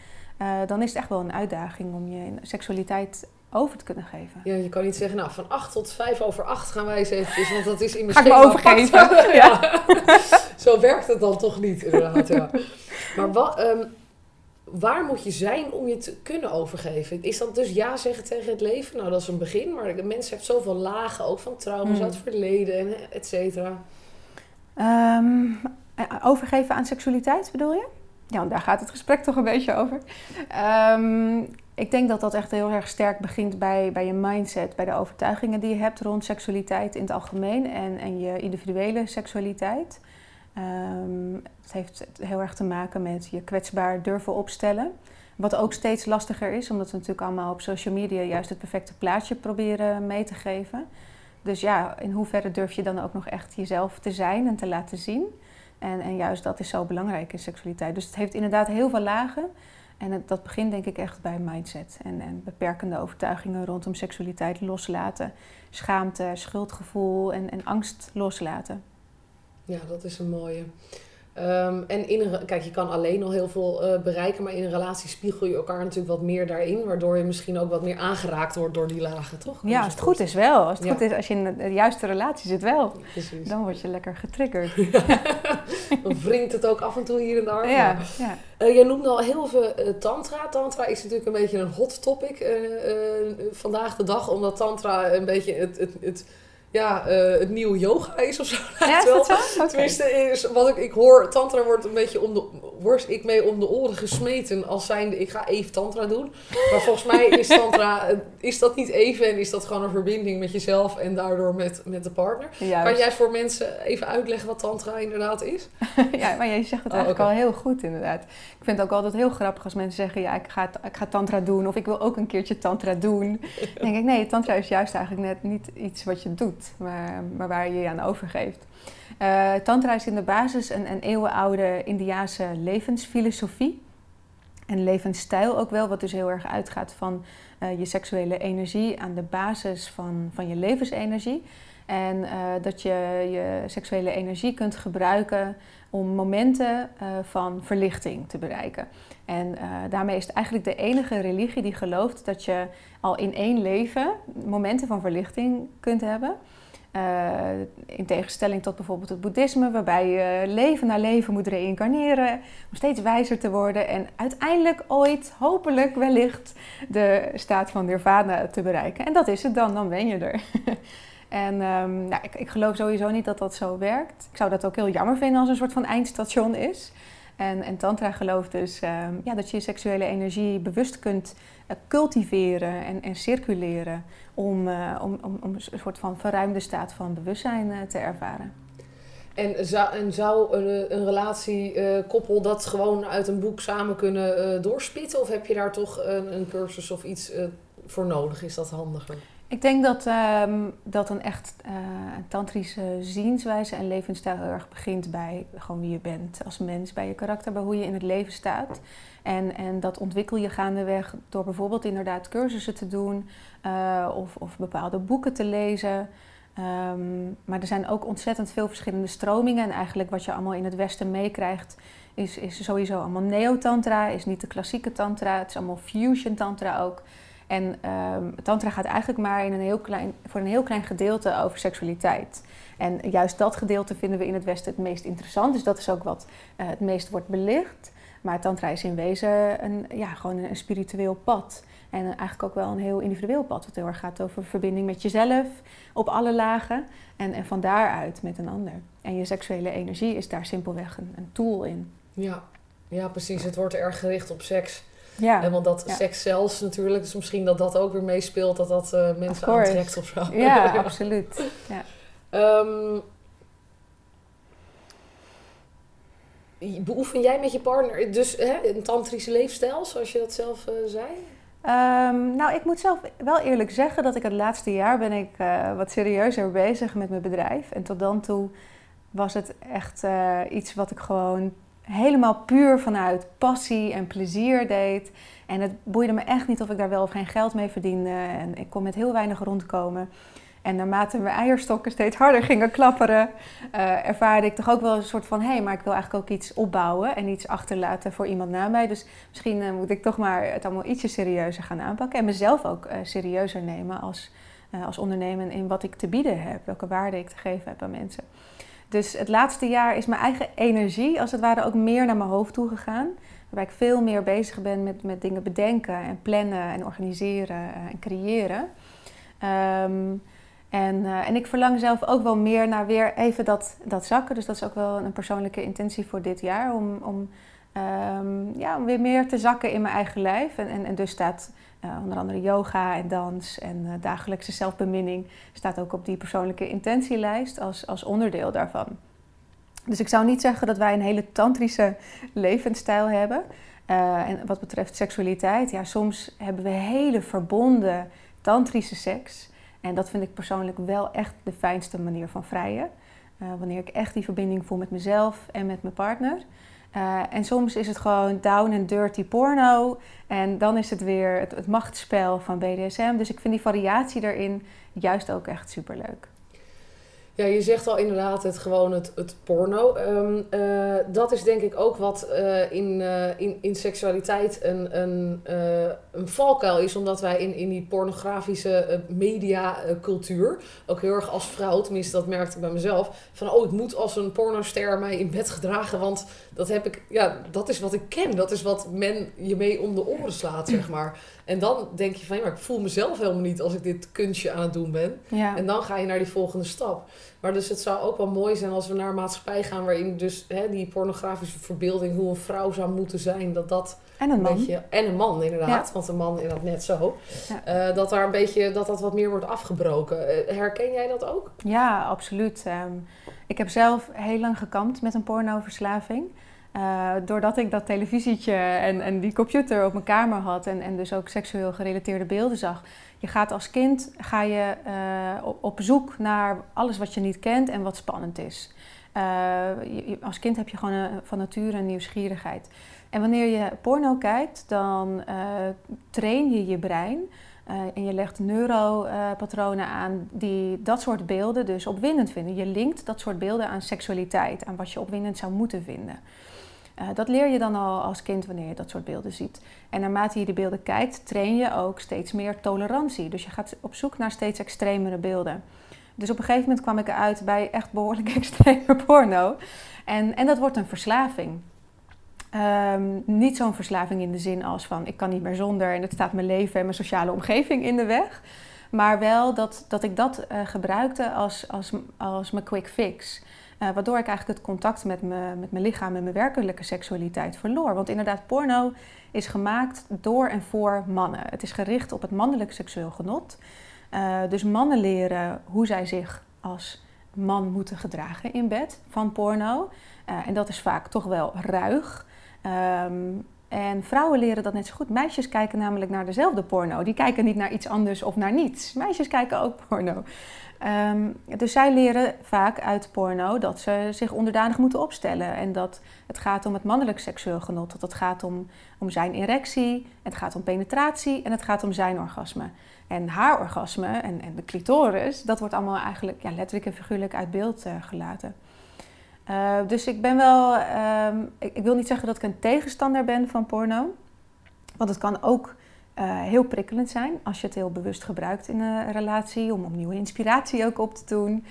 Speaker 2: dan is het echt wel een uitdaging om je seksualiteit over te kunnen geven.
Speaker 1: Ja, je kan niet zeggen, nou, van 8 tot 5 over 8 gaan wij eens eventjes, want dat is in
Speaker 2: mijn me overgeven.
Speaker 1: ja. Zo werkt het dan toch niet, inderdaad, ja. Maar wat, um, waar moet je zijn om je te kunnen overgeven? Is dat dus ja zeggen tegen het leven? Nou, dat is een begin, maar de mens heeft zoveel lagen, ook van trauma's mm. uit het verleden, en et cetera.
Speaker 2: Um, overgeven aan seksualiteit, bedoel je? Ja, daar gaat het gesprek toch een beetje over. Um, ik denk dat dat echt heel erg sterk begint bij, bij je mindset, bij de overtuigingen die je hebt rond seksualiteit in het algemeen en, en je individuele seksualiteit. Um, het heeft heel erg te maken met je kwetsbaar durven opstellen. Wat ook steeds lastiger is, omdat we natuurlijk allemaal op social media juist het perfecte plaatje proberen mee te geven. Dus ja, in hoeverre durf je dan ook nog echt jezelf te zijn en te laten zien? En, en juist dat is zo belangrijk in seksualiteit. Dus het heeft inderdaad heel veel lagen. En dat begint denk ik echt bij mindset en, en, beperkende overtuigingen rondom seksualiteit loslaten. Schaamte, schuldgevoel en, en angst loslaten.
Speaker 1: Ja, dat is een mooie. Um, en in een, kijk, je kan alleen al heel veel uh, bereiken, maar in een relatie spiegel je elkaar natuurlijk wat meer daarin, waardoor je misschien ook wat meer aangeraakt wordt door die lagen, toch?
Speaker 2: Ja, als het goed is wel. Als het goed is, als je in de juiste relatie zit wel. Precies. Dan word je lekker getriggerd.
Speaker 1: Dan wringt het ook af en toe hier en daar.
Speaker 2: Ja, ja.
Speaker 1: Uh, jij noemde al heel veel uh, tantra. Tantra is natuurlijk een beetje een hot topic vandaag de dag, omdat tantra een beetje het, het, het ja, uh, het nieuwe yoga is of zo.
Speaker 2: Ja, is dat zo? Okay.
Speaker 1: Tenminste, is, wat ik, ik hoor, tantra wordt een beetje om de, word ik mee om de oren gesmeten als zijnde, ik ga even tantra doen. Maar volgens mij is tantra, is dat niet even en is dat gewoon een verbinding met jezelf en daardoor met, met de partner. Kan jij voor mensen even uitleggen wat tantra inderdaad is?
Speaker 2: ja, maar jij zegt het oh, eigenlijk al heel goed inderdaad. Ik vind het ook altijd heel grappig als mensen zeggen, ja, ik ga, ik ga tantra doen of ik wil ook een keertje tantra doen. Dan denk ik, nee, tantra is juist eigenlijk net niet iets wat je doet maar, waar je je aan overgeeft. Uh, tantra is in de basis een, een eeuwenoude Indiaanse levensfilosofie. En levensstijl ook wel, wat dus heel erg uitgaat van uh, je seksuele energie aan de basis van, van je levensenergie. En uh, dat je je seksuele energie kunt gebruiken om momenten van verlichting te bereiken. En daarmee is het eigenlijk de enige religie die gelooft dat je al in één leven momenten van verlichting kunt hebben. Uh, in tegenstelling tot bijvoorbeeld het boeddhisme, waarbij je leven na leven moet reïncarneren om steeds wijzer te worden en uiteindelijk ooit, hopelijk wellicht, de staat van nirvana te bereiken. En dat is het dan, dan ben je er. en um, nou, ik, ik, geloof sowieso niet dat dat zo werkt. Ik zou dat ook heel jammer vinden als een soort van eindstation is. En, en Tantra gelooft dus um, ja, dat je je seksuele energie bewust kunt uh, cultiveren en, en circuleren om, uh, om, om, om, een soort van verruimde staat van bewustzijn uh, te ervaren.
Speaker 1: En zou, zou een, een relatiekoppel dat gewoon uit een boek samen kunnen doorspitten? Of heb je daar toch een, een cursus of iets voor nodig? Is dat handiger?
Speaker 2: Ik denk dat, um, dat een echt een tantrische zienswijze en levensstijl heel erg begint bij gewoon wie je bent als mens, bij je karakter, bij hoe je in het leven staat. En, en dat ontwikkel je gaandeweg door bijvoorbeeld inderdaad cursussen te doen uh, of, of bepaalde boeken te lezen. Um, maar er zijn ook ontzettend veel verschillende stromingen. En eigenlijk wat je allemaal in het Westen meekrijgt, is, is sowieso allemaal neo-tantra, is niet de klassieke tantra. Het is allemaal fusion tantra ook. En um, tantra gaat eigenlijk maar in een heel klein, voor een heel klein gedeelte over seksualiteit. En juist dat gedeelte vinden we in het Westen het meest interessant. Dus dat is ook wat uh, het meest wordt belicht. Maar tantra is in wezen een, ja, gewoon een spiritueel pad. En eigenlijk ook wel een heel individueel pad. Wat heel erg gaat over verbinding met jezelf op alle lagen. En, en van daaruit met een ander. En je seksuele energie is daar simpelweg een, een tool in.
Speaker 1: Ja. ja, precies. Het wordt erg gericht op seks.
Speaker 2: Ja.
Speaker 1: En want dat
Speaker 2: Ja.
Speaker 1: seks zelfs natuurlijk, dus misschien dat dat ook weer meespeelt, dat dat eh, mensen aantrekt of zo.
Speaker 2: Ja, absoluut. Ja.
Speaker 1: Ehm, beoefen jij met je partner dus hè, een tantrische leefstijl, zoals je dat zelf eh, zei?
Speaker 2: Ehm, nou, ik moet zelf wel eerlijk zeggen dat ik het laatste jaar ben ik eh, wat serieuzer bezig met mijn bedrijf. En tot dan toe was het echt iets wat ik gewoon helemaal puur vanuit passie en plezier deed. En het boeide me echt niet of ik daar wel of geen geld mee verdiende. En ik kon met heel weinig rondkomen. En naarmate mijn eierstokken steeds harder gingen klapperen, eh, ervaarde ik toch ook wel een soort van: hé, hey, maar ik wil eigenlijk ook iets opbouwen en iets achterlaten voor iemand na mij. Dus misschien eh, moet ik toch maar het allemaal ietsje serieuzer gaan aanpakken. En mezelf ook eh, serieuzer nemen als, als ondernemer in wat ik te bieden heb, welke waarde ik te geven heb aan mensen. Dus het laatste jaar is mijn eigen energie, als het ware, ook meer naar mijn hoofd toe gegaan. Waarbij ik veel meer bezig ben met, met dingen bedenken en plannen en organiseren eh, en creëren. Ehm, en, eh, en ik verlang zelf ook wel meer naar weer even dat, dat zakken. Dus dat is ook wel een persoonlijke intentie voor dit jaar. Om, om, ehm, ja, om weer meer te zakken in mijn eigen lijf. En, en, en dus staat eh, onder andere yoga en dans en eh, dagelijkse zelfbeminning... staat ook op die persoonlijke intentielijst als, als onderdeel daarvan. Dus ik zou niet zeggen dat wij een hele tantrische levensstijl hebben. Eh, en wat betreft seksualiteit, ja, soms hebben we hele verbonden tantrische seks... En dat vind ik persoonlijk wel echt de fijnste manier van vrijen. Wanneer ik echt die verbinding voel met mezelf en met mijn partner. Uh, en soms is het gewoon down and dirty porno. En dan is het weer het, het machtsspel van BDSM. Dus ik vind die variatie daarin juist ook echt superleuk.
Speaker 1: Ja, je zegt al inderdaad het gewoon het, porno. Um, uh, dat is denk ik ook wat uh, in, in, in seksualiteit een, een, een valkuil is. Omdat wij in, in die pornografische mediacultuur, ook heel erg als vrouw, tenminste dat merkte ik bij mezelf. Van oh, ik moet als een pornoster mij in bed gedragen. Want dat heb ik, ja, dat is wat ik ken. Dat is wat men je mee om de oren slaat, zeg maar. En dan denk je van ja, maar ik voel mezelf helemaal niet als ik dit kunstje aan het doen ben.
Speaker 2: Ja.
Speaker 1: En dan ga je naar die volgende stap. Maar dus het zou ook wel mooi zijn als we naar een maatschappij gaan waarin dus hè, die pornografische verbeelding, hoe een vrouw zou moeten zijn, dat dat
Speaker 2: en een man.
Speaker 1: beetje. En een man inderdaad,
Speaker 2: Ja.
Speaker 1: want een man inderdaad net zo.
Speaker 2: Ja.
Speaker 1: Uh, dat daar een beetje dat dat wat meer wordt afgebroken. Uh, herken jij dat ook?
Speaker 2: Ja, absoluut. Um, ik heb zelf heel lang gekampt met een pornoverslaving. Uh, doordat ik dat televisietje en, en die computer op mijn kamer had en, en dus ook seksueel gerelateerde beelden zag. Je gaat als kind ga je, uh, op, zoek naar alles wat je niet kent en wat spannend is. Uh, je, als kind heb je gewoon een, van nature een nieuwsgierigheid. En wanneer je porno kijkt, dan train je je brein. en je legt neuropatronen aan die dat soort beelden dus opwindend vinden. Je linkt dat soort beelden aan seksualiteit, aan wat je opwindend zou moeten vinden. Uh, dat leer je dan al als kind wanneer je dat soort beelden ziet. En naarmate je die beelden kijkt, train je ook steeds meer tolerantie. Dus je gaat op zoek naar steeds extremere beelden. Dus op een gegeven moment kwam ik eruit bij echt behoorlijk extreme porno. En, en dat wordt een verslaving. Um, niet zo'n verslaving in de zin als van ik kan niet meer zonder en het staat mijn leven en mijn sociale omgeving in de weg. Maar wel dat, dat ik dat uh, gebruikte als, als, als mijn quick fix. Uh, waardoor ik eigenlijk het contact met, me, met mijn lichaam en mijn werkelijke seksualiteit verloor. Want inderdaad, porno is gemaakt door en voor mannen. Het is gericht op het mannelijk seksueel genot. Uh, dus mannen leren hoe zij zich als man moeten gedragen in bed van porno. Uh, en dat is vaak toch wel ruig. Um, en vrouwen leren dat net zo goed. Meisjes kijken namelijk naar dezelfde porno. Die kijken niet naar iets anders of naar niets. Meisjes kijken ook porno. Um, dus zij leren vaak uit porno dat ze zich onderdanig moeten opstellen. En dat het gaat om het mannelijk seksueel genot. Dat het gaat om, om zijn erectie, het gaat om penetratie en het gaat om zijn orgasme. En haar orgasme en, en de clitoris, dat wordt allemaal eigenlijk ja, letterlijk en figuurlijk uit beeld uh, gelaten. Uh, dus ik ben wel, um, ik, ik wil niet zeggen dat ik een tegenstander ben van porno. Want het kan ook uh, heel prikkelend zijn als je het heel bewust gebruikt in een relatie, om, nieuwe inspiratie ook op te doen.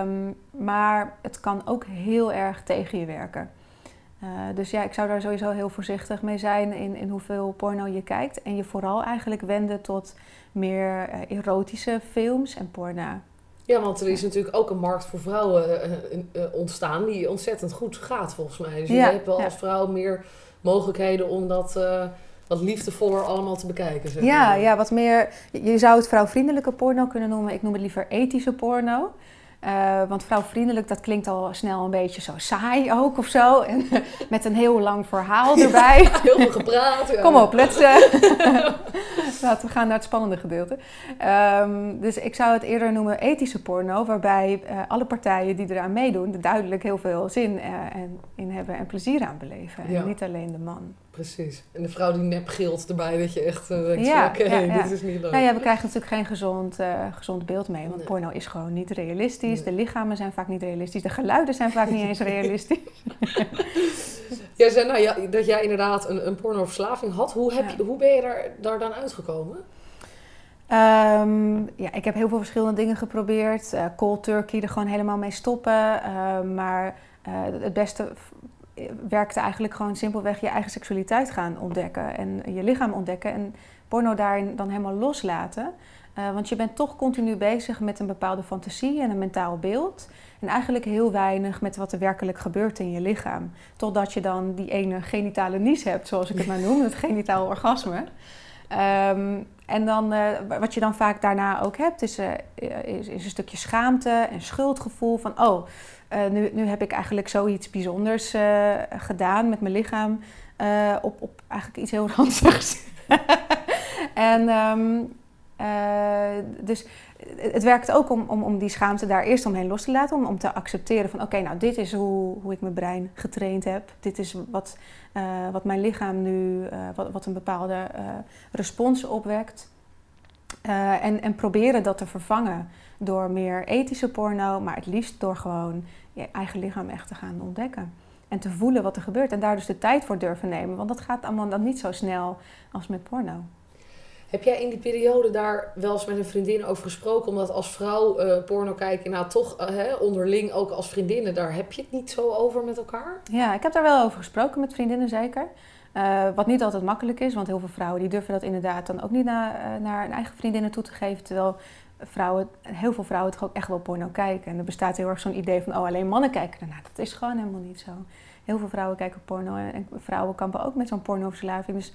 Speaker 2: Um, maar het kan ook heel erg tegen je werken. dus ja, ik zou daar sowieso heel voorzichtig mee zijn in, in hoeveel porno je kijkt. En je vooral eigenlijk wenden tot meer erotische films en porno.
Speaker 1: Ja, want er is natuurlijk ook een markt voor vrouwen ontstaan die ontzettend goed gaat volgens mij. Dus je hebt wel als vrouw meer mogelijkheden om dat wat liefdevoller allemaal te bekijken. Zeg
Speaker 2: ja, ja, wat meer. Je zou het vrouwvriendelijke porno kunnen noemen. Ik noem het liever ethische porno. Uh, want vrouwvriendelijk, dat klinkt al snel een beetje zo saai ook of zo. En met een heel lang verhaal erbij.
Speaker 1: heel veel gepraat.
Speaker 2: Kom op, let's... Uh, laten we gaan naar het spannende gedeelte. Um, dus ik zou het eerder noemen ethische porno. Waarbij uh, alle partijen die eraan meedoen... duidelijk heel veel zin en, in hebben en plezier aan beleven. En niet alleen de man.
Speaker 1: Precies. En de vrouw die nep gilt erbij, dat je echt uh, denkt, ja, oké, ja, dit is niet leuk.
Speaker 2: Nou ja, we krijgen natuurlijk geen gezond, uh, gezond beeld mee, want porno is gewoon niet realistisch. De lichamen zijn vaak niet realistisch, de geluiden zijn vaak niet eens realistisch.
Speaker 1: jij zei nou, ja, dat jij inderdaad een, een pornoverslaving had. Hoe, heb je, hoe ben je daar, daar dan uitgekomen?
Speaker 2: Um, ja, ik heb heel veel verschillende dingen geprobeerd. Uh, cold turkey er gewoon helemaal mee stoppen. maar het beste werkte eigenlijk gewoon simpelweg je eigen seksualiteit gaan ontdekken en je lichaam ontdekken en porno daarin dan helemaal loslaten. Uh, want je bent toch continu bezig met een bepaalde fantasie en een mentaal beeld. En eigenlijk heel weinig met wat er werkelijk gebeurt in je lichaam. Totdat je dan die ene genitale nies hebt, zoals ik het maar noem, het genitaal orgasme. Um, en dan, uh, wat je dan vaak daarna ook hebt, is, uh, is, is, een stukje schaamte en schuldgevoel van, oh, uh, nu, nu heb ik eigenlijk zoiets bijzonders gedaan met mijn lichaam op, op eigenlijk iets heel ranzigs. en um, dus het werkt ook om, om, om die schaamte daar eerst omheen los te laten. Om, om te accepteren van oké, nou dit is hoe, hoe ik mijn brein getraind heb. Dit is wat, wat mijn lichaam nu, wat, wat een bepaalde respons opwekt. en, en proberen dat te vervangen door meer ethische porno. Maar het liefst door gewoon je eigen lichaam echt te gaan ontdekken. En te voelen wat er gebeurt. En daar dus de tijd voor durven nemen. Want dat gaat allemaal dan niet zo snel als met porno.
Speaker 1: Heb jij in die periode daar wel eens met een vriendin over gesproken? Omdat als vrouw uh, porno kijken, nou toch uh, hè, onderling ook als vriendinnen, daar heb je het niet zo over met elkaar?
Speaker 2: Ja, ik heb daar wel over gesproken met vriendinnen zeker. Uh, wat niet altijd makkelijk is, want heel veel vrouwen die durven dat inderdaad dan ook niet naar, naar hun eigen vriendinnen toe te geven. Terwijl vrouwen, heel veel vrouwen toch ook echt wel porno kijken. En er bestaat heel erg zo'n idee van, oh alleen mannen kijken. Nou, dat is gewoon helemaal niet zo. Heel veel vrouwen kijken porno en vrouwen kampen ook met zo'n pornoverslaving. Dus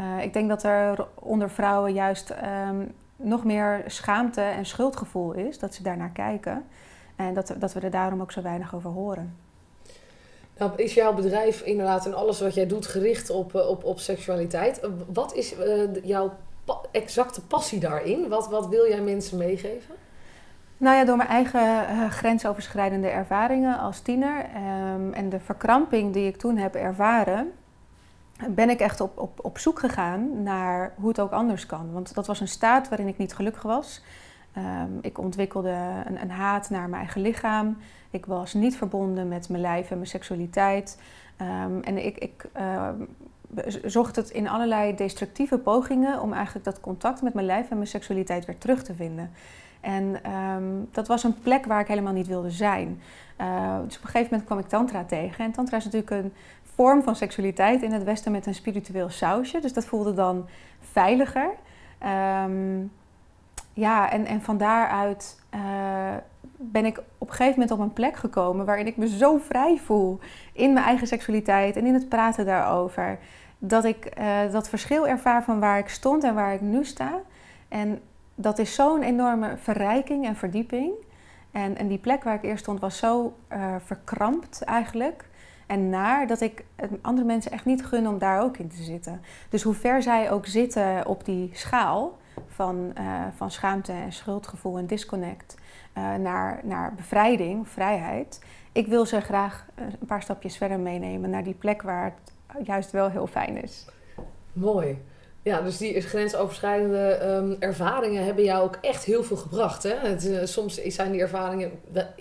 Speaker 2: uh, ik denk dat er onder vrouwen juist um, nog meer schaamte en schuldgevoel is, dat ze daarnaar kijken. En dat, dat we er daarom ook zo weinig over horen.
Speaker 1: Nou, is jouw bedrijf inderdaad en alles wat jij doet gericht op, eh, op, op seksualiteit? Eh, wat is uh, jouw exacte passie daarin? Wat, wat wil jij mensen meegeven?
Speaker 2: Nou ja, door mijn eigen uh, grensoverschrijdende ervaringen als tiener um, en de verkramping die ik toen heb ervaren, ben ik echt op, op, op zoek gegaan naar hoe het ook anders kan. Want dat was een staat waarin ik niet gelukkig was. Um, ik ontwikkelde een, een, haat naar mijn eigen lichaam. Ik was niet verbonden met mijn lijf en mijn seksualiteit. Um, en ik, ik zocht het in allerlei destructieve pogingen om eigenlijk dat contact met mijn lijf en mijn seksualiteit weer terug te vinden. En um, dat was een plek waar ik helemaal niet wilde zijn. Uh, dus op een gegeven moment kwam ik Tantra tegen. En Tantra is natuurlijk een vorm van seksualiteit in het Westen met een spiritueel sausje. Dus dat voelde dan veiliger. Um, ja, en, en van daaruit uh, ben ik op een gegeven moment op een plek gekomen waarin ik me zo vrij voel in mijn eigen seksualiteit en in het praten daarover. Dat ik uh, dat verschil ervaar van waar ik stond en waar ik nu sta. En dat is zo'n enorme verrijking en verdieping. En, en die plek waar ik eerst stond was zo uh, verkrampt eigenlijk en naar dat ik andere mensen echt niet gun om daar ook in te zitten. Dus hoe ver zij ook zitten op die schaal van, van schaamte en schuldgevoel en disconnect naar, naar bevrijding, vrijheid. Ik wil ze graag een paar stapjes verder meenemen naar die plek waar het juist wel heel fijn is.
Speaker 1: Mooi. Ja, dus die grensoverschrijdende ehm, ervaringen hebben jou ook echt heel veel gebracht. Hè? Het, uh, soms zijn die ervaringen,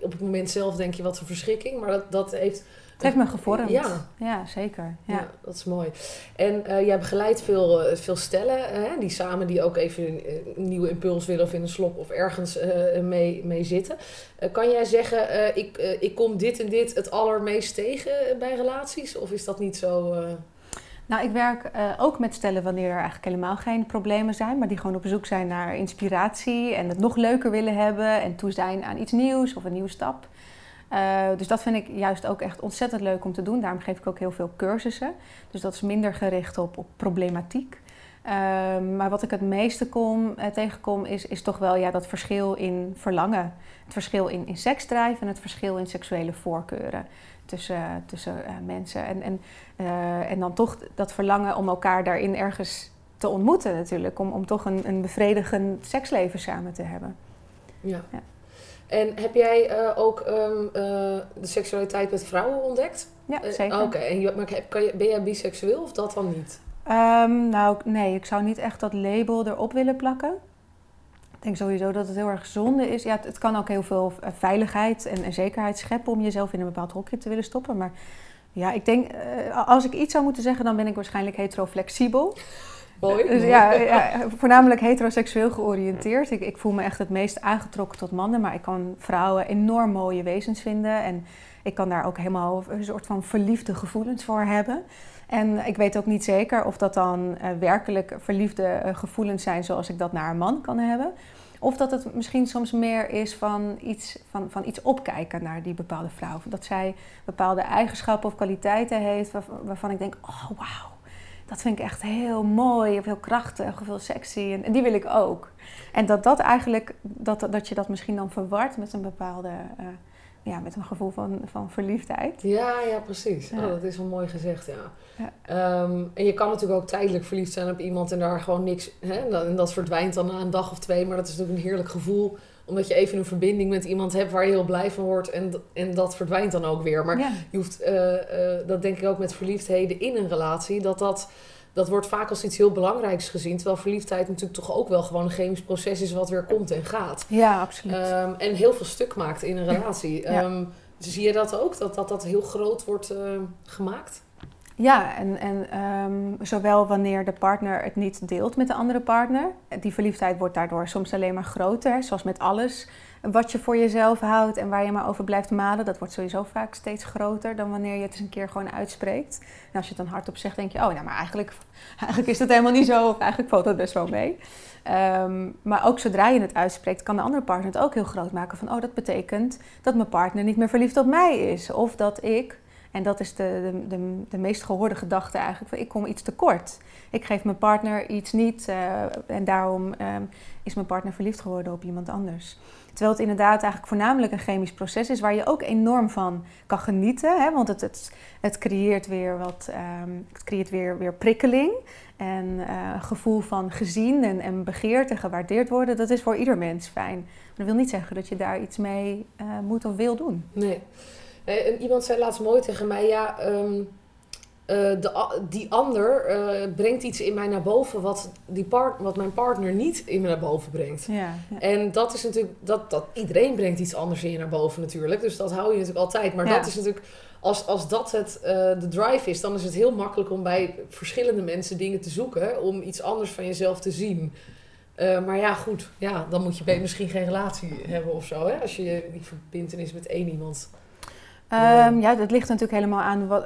Speaker 1: op het moment zelf denk je wat een verschrikking, maar dat, dat heeft...
Speaker 2: Het heeft me gevormd. Ja, ja zeker. Ja. ja
Speaker 1: dat is mooi. En uh, jij begeleidt veel, uh, veel stellen, die samen die ook even een, een, nieuwe impuls willen of in een slop of ergens mee, mee zitten. kan jij zeggen, ik, ik kom dit en dit het allermeest tegen bij relaties? Of is dat niet zo...
Speaker 2: Nou, ik werk uh, ook met stellen wanneer er eigenlijk helemaal geen problemen zijn, maar die gewoon op zoek zijn naar inspiratie en het nog leuker willen hebben en toe zijn aan iets nieuws of een nieuwe stap. Uh, dus dat vind ik juist ook echt ontzettend leuk om te doen. Daarom geef ik ook heel veel cursussen. Dus dat is minder gericht op, op problematiek. Uh, maar wat ik het meeste kom, uh, tegenkom is, is toch wel ja, dat verschil in verlangen. Het verschil in, in seksdrijf en het verschil in seksuele voorkeuren tussen, tussen eh, mensen. En, en, en dan toch dat verlangen om elkaar daarin ergens te ontmoeten natuurlijk. Om, om toch een, een bevredigend seksleven samen te hebben.
Speaker 1: Ja. ja. En heb jij uh, ook um, de seksualiteit met vrouwen ontdekt?
Speaker 2: Ja, zeker.
Speaker 1: Oké, okay. maar kan je, ben jij biseksueel of dat dan niet?
Speaker 2: Um, nou, nee, ik zou niet echt dat label erop willen plakken denk sowieso dat het heel erg zonde is. Ja, het, kan ook heel veel eh, veiligheid en, en, zekerheid scheppen om jezelf in een bepaald hokje te willen stoppen. Maar ja, ik denk, uh, als ik iets zou moeten zeggen, dan ben ik waarschijnlijk heteroflexibel.
Speaker 1: Mooi. Dus
Speaker 2: ja, ja, voornamelijk heteroseksueel georiënteerd. Ik, ik voel me echt het meest aangetrokken tot mannen, maar ik kan vrouwen enorm mooie wezens vinden. En ik kan daar ook helemaal een soort van verliefde gevoelens voor hebben. En ik weet ook niet zeker of dat dan uh, werkelijk verliefde uh, gevoelens zijn zoals ik dat naar een man kan hebben. Of dat het misschien soms meer is van iets, van, van iets opkijken naar die bepaalde vrouw. Dat zij bepaalde eigenschappen of kwaliteiten heeft waarvan ik denk, oh wauw, dat vind ik echt heel mooi of heel krachtig of heel sexy. En, en, die wil ik ook. En dat dat eigenlijk, dat, dat je dat misschien dan verward met een bepaalde... Uh, ja, met een gevoel van, van verliefdheid.
Speaker 1: Ja, ja, precies. Oh, dat is wel mooi gezegd, ja. ja. Ehm, en je kan natuurlijk ook tijdelijk verliefd zijn op iemand en daar gewoon niks... Hè, en dat verdwijnt dan na een dag of twee, maar dat is natuurlijk een heerlijk gevoel omdat je even een verbinding met iemand hebt waar je heel blij van wordt. En, en dat verdwijnt dan ook weer. Maar je hoeft, uh, uh, dat denk ik ook met verliefdheden in een relatie, dat dat dat wordt vaak als iets heel belangrijks gezien. Terwijl verliefdheid natuurlijk toch ook wel gewoon een chemisch proces is wat weer komt en gaat.
Speaker 2: Ja, absoluut.
Speaker 1: Um, en heel veel stuk maakt in een relatie. Ja. Um, zie je dat ook, dat dat, dat heel groot wordt uh, gemaakt?
Speaker 2: Ja, en, en um, zowel wanneer de partner het niet deelt met de andere partner. Die verliefdheid wordt daardoor soms alleen maar groter, zoals met alles wat je voor jezelf houdt en waar je maar over blijft malen, dat wordt sowieso vaak steeds groter dan wanneer je het eens een keer gewoon uitspreekt. En als je het dan hardop zegt, denk je, oh, nou, maar eigenlijk, eigenlijk is dat helemaal niet zo, of eigenlijk valt dat best wel mee. Um, maar ook zodra je het uitspreekt, kan de andere partner het ook heel groot maken van, oh, dat betekent dat mijn partner niet meer verliefd op mij is. Of dat ik, en dat is de, de, de, de meest gehoorde gedachte eigenlijk, ik kom iets tekort. Ik geef mijn partner iets niet uh, en daarom um, is mijn partner verliefd geworden op iemand anders. Terwijl het inderdaad eigenlijk voornamelijk een chemisch proces is waar je ook enorm van kan genieten. Hè? Want het, het, het creëert weer wat, um, het creëert weer, weer prikkeling. En een gevoel van gezien en, en begeerd en gewaardeerd worden, dat is voor ieder mens fijn. Maar dat wil niet zeggen dat je daar iets mee uh, moet of wil doen.
Speaker 1: Nee. En iemand zei laatst mooi tegen mij, ja, um, uh, de, die ander uh, brengt iets in mij naar boven wat, die part, wat mijn partner niet in me naar boven brengt.
Speaker 2: Ja, ja.
Speaker 1: En dat is natuurlijk, dat, dat, iedereen brengt iets anders in je naar boven natuurlijk. Dus dat hou je natuurlijk altijd. Maar ja. dat is natuurlijk, als, als dat het, uh, de drive is, dan is het heel makkelijk om bij verschillende mensen dingen te zoeken om iets anders van jezelf te zien. maar ja, goed, ja, dan moet je misschien geen relatie hebben of zo. Hè? Als je die verbindenis met één iemand.
Speaker 2: Um, ja, dat ligt natuurlijk helemaal aan wat,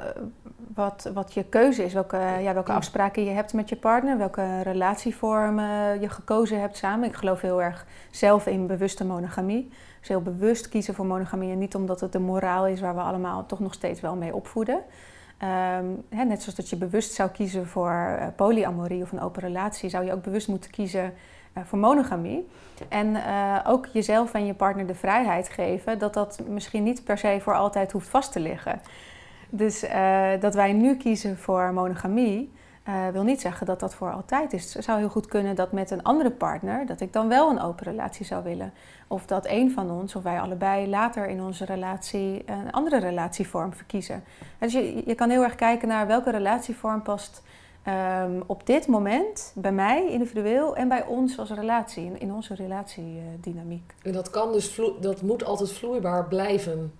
Speaker 2: wat, wat je keuze is. Welke, ja, welke afspraken je hebt met je partner. Welke relatievormen je gekozen hebt samen. Ik geloof heel erg zelf in bewuste monogamie. Dus heel bewust kiezen voor monogamie. En niet omdat het de moraal is waar we allemaal toch nog steeds wel mee opvoeden. Um, hè, net zoals dat je bewust zou kiezen voor uh, polyamorie of een open relatie, zou je ook bewust moeten kiezen voor monogamie. En uh, ook jezelf en je partner de vrijheid geven dat dat misschien niet per se voor altijd hoeft vast te liggen. Dus uh, dat wij nu kiezen voor monogamie, wil niet zeggen dat dat voor altijd is. Het zou heel goed kunnen dat met een andere partner, dat ik dan wel een open relatie zou willen. Of dat een van ons, of wij allebei, later in onze relatie een andere relatievorm verkiezen. Dus je, je kan heel erg kijken naar welke relatievorm past Ehm, op dit moment, bij mij individueel en bij ons als relatie, in, in onze relatiedynamiek.
Speaker 1: En dat kan dus, vlo- dat moet altijd vloeibaar blijven,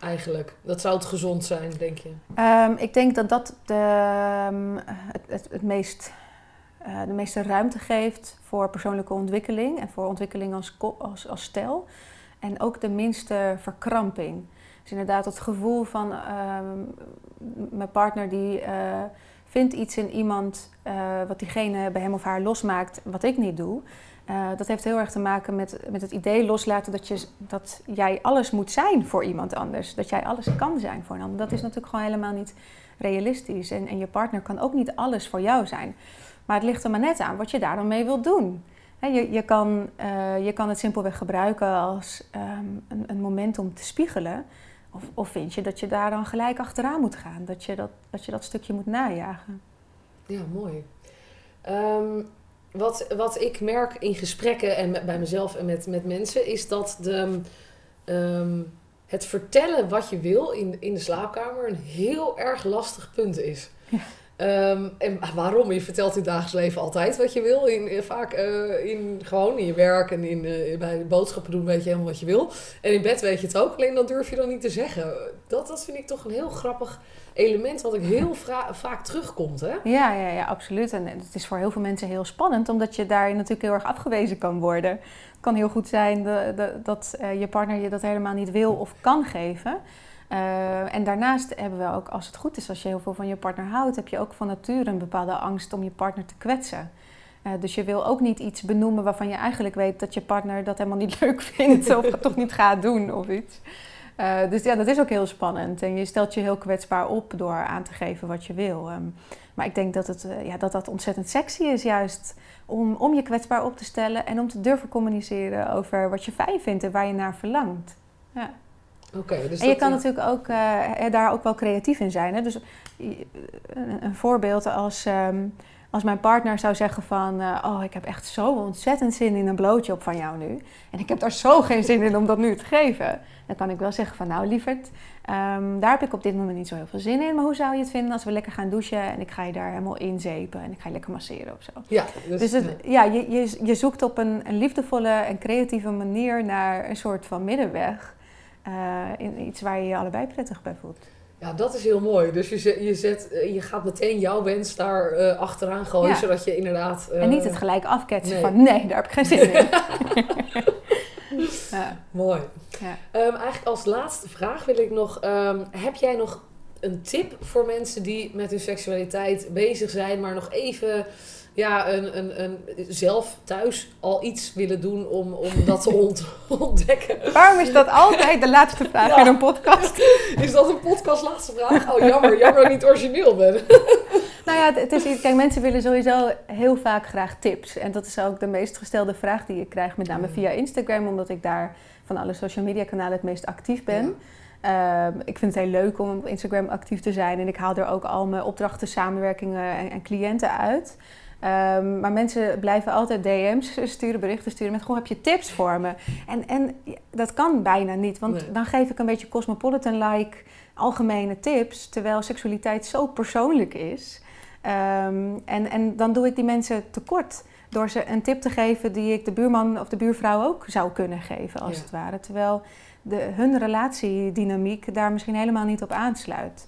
Speaker 1: eigenlijk. Dat zou het gezond zijn, denk je?
Speaker 2: Ehm, ik denk dat dat de, ehm, het, het, het meest, eh, de meeste ruimte geeft voor persoonlijke ontwikkeling en voor ontwikkeling als, als, als stel. En ook de minste verkramping. Dus inderdaad het gevoel van mijn partner die eh, vindt iets in iemand eh, wat diegene bij hem of haar losmaakt, wat ik niet doe. Eh, dat heeft heel erg te maken met, met het idee loslaten dat, je, dat jij alles moet zijn voor iemand anders. Dat jij alles kan zijn voor een ander. Dat is natuurlijk gewoon helemaal niet realistisch. En, en je partner kan ook niet alles voor jou zijn. Maar het ligt er maar net aan wat je daar dan mee wilt doen. Je, je, kan, eh, je kan het simpelweg gebruiken als ehm, een, een moment om te spiegelen. Of, of vind je dat je daar dan gelijk achteraan moet gaan? Dat je dat, dat, je dat stukje moet najagen?
Speaker 1: Ja, mooi. Ehm, wat, wat ik merk in gesprekken en met, bij mezelf en met, met mensen, is dat de, ehm, het vertellen wat je wil in, in de slaapkamer een heel erg lastig punt is.
Speaker 2: Ja.
Speaker 1: Ehm, en waarom? Je vertelt in het dagelijks leven altijd wat je wil. In, in- vaak eh, in, gewoon in je werk en in, eh, bij boodschappen doen weet je helemaal wat je wil. En in bed weet je het ook, alleen dat durf je dan niet te zeggen. Dat, dat vind ik toch een heel grappig element wat ik heel vaak terugkomt. Hè?
Speaker 2: Ja, ja, ja, absoluut. En het is voor heel veel mensen heel spannend, omdat je daar natuurlijk heel erg afgewezen kan worden. Het kan heel goed zijn de- de- dat eh, je partner je dat helemaal niet wil of kan geven. Eh, en daarnaast hebben we ook, als het goed is, als je heel veel van je partner houdt, heb je ook van nature een bepaalde angst om je partner te kwetsen. Eh, dus je wil ook niet iets benoemen waarvan je eigenlijk weet dat je partner dat helemaal niet leuk vindt of het toch niet gaat doen of iets. Eh, dus ja, dat is ook heel spannend. En je stelt je heel kwetsbaar op door aan te geven wat je wil. Ehm, maar ik denk dat, het, ja, dat dat ontzettend sexy is, juist om, om je kwetsbaar op te stellen en om te durven communiceren over wat je fijn vindt en waar je naar verlangt. Ja.
Speaker 1: Dus
Speaker 2: en je kan natuurlijk ook eh, daar ook wel creatief in zijn. Hè? Dus eh, een, voorbeeld als, ehm, als mijn partner zou zeggen van... eh, oh, ik heb echt zo ontzettend zin in een blootje op van jou nu. En ik heb daar zo geen zin in om dat nu te geven. Dan kan ik wel zeggen van nou lieverd, ehm, daar heb ik op dit moment niet zo heel veel zin in. Maar hoe zou je het vinden als we lekker gaan douchen en ik ga je daar helemaal inzepen en ik ga je lekker masseren of zo.
Speaker 1: Ja, dus,
Speaker 2: Dus het, ja, je, je, je zoekt op een, een liefdevolle en creatieve manier naar een soort van middenweg. Eh, in iets waar je je allebei prettig bij voelt.
Speaker 1: ja, dat is heel mooi. Dus je, zet, je, zet, eh, je gaat meteen jouw wens daar eh, achteraan gooien,
Speaker 2: Ja.
Speaker 1: zodat je inderdaad... eh,
Speaker 2: en niet het gelijk afketsen
Speaker 1: nee.
Speaker 2: van nee, daar heb ik geen zin in. ja,
Speaker 1: Mooi.
Speaker 2: ja.
Speaker 1: Ehm, eigenlijk als laatste vraag wil ik nog... ehm, heb jij nog een tip voor mensen die met hun seksualiteit bezig zijn... maar nog even ja, een, een, een, zelf thuis al iets willen doen om, om dat te ont- ontdekken?
Speaker 2: Waarom is dat altijd de laatste vraag
Speaker 1: Ja.
Speaker 2: in een podcast?
Speaker 1: Is dat een podcast laatste vraag? Oh, jammer. Jammer dat ik niet origineel ben.
Speaker 2: Nou ja, het- is, kijk, mensen willen sowieso heel vaak graag tips. En dat is ook de meest gestelde vraag die ik krijg, met name
Speaker 1: Ja.
Speaker 2: via Instagram, omdat ik daar van alle social media kanalen het meest actief ben. Ehm, ik vind het heel leuk om op Instagram actief te zijn en ik haal er ook al mijn opdrachten, samenwerkingen en, en cliënten uit. Ehm, maar mensen blijven altijd DM's sturen, berichten sturen met gewoon heb je tips voor me? En, en dat kan bijna niet, want
Speaker 1: Nee.
Speaker 2: dan geef ik een beetje cosmopolitan-like algemene tips, terwijl seksualiteit zo persoonlijk is. Ehm, en, en dan doe ik die mensen tekort door ze een tip te geven die ik de buurman of de buurvrouw ook zou kunnen geven, als
Speaker 1: Ja.
Speaker 2: het ware. Terwijl de, hun relatiedynamiek daar misschien helemaal niet op aansluit.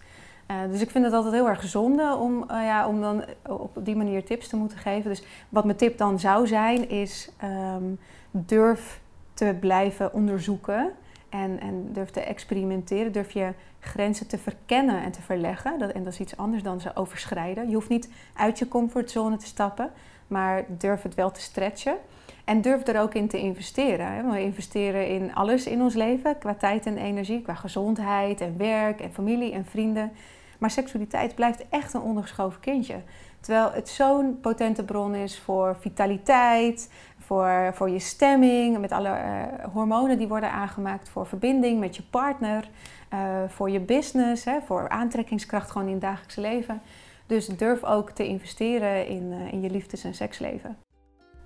Speaker 2: Eh, dus ik vind het altijd heel erg zonde om, eh, ja, om dan op die manier tips te moeten geven. Dus wat mijn tip dan zou zijn, is ehm, durf te blijven onderzoeken en, en durf te experimenteren. Durf je grenzen te verkennen en te verleggen. Dat, en dat is iets anders dan ze overschrijden. Je hoeft niet uit je comfortzone te stappen, maar durf het wel te stretchen. En durf er ook in te investeren. We investeren in alles in ons leven, qua tijd en energie, qua gezondheid en werk en familie en vrienden. Maar seksualiteit blijft echt een ondergeschoven kindje. Terwijl het zo'n potente bron is voor vitaliteit, voor, voor je stemming, met alle eh, hormonen die worden aangemaakt, voor verbinding met je partner, eh, voor je business, hè, voor aantrekkingskracht gewoon in het dagelijkse leven. Dus durf ook te investeren in, eh, in je liefdes- en seksleven.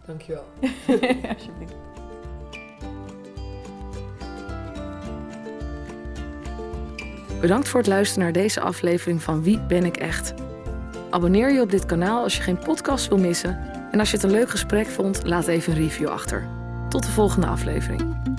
Speaker 1: Dankjewel.
Speaker 2: Alsjeblieft.
Speaker 3: Bedankt voor het luisteren naar deze aflevering van Wie ben ik echt?
Speaker 1: Abonneer je op dit kanaal als je geen podcast wil missen. En als je het een leuk gesprek vond, laat even een review achter. Tot de volgende aflevering.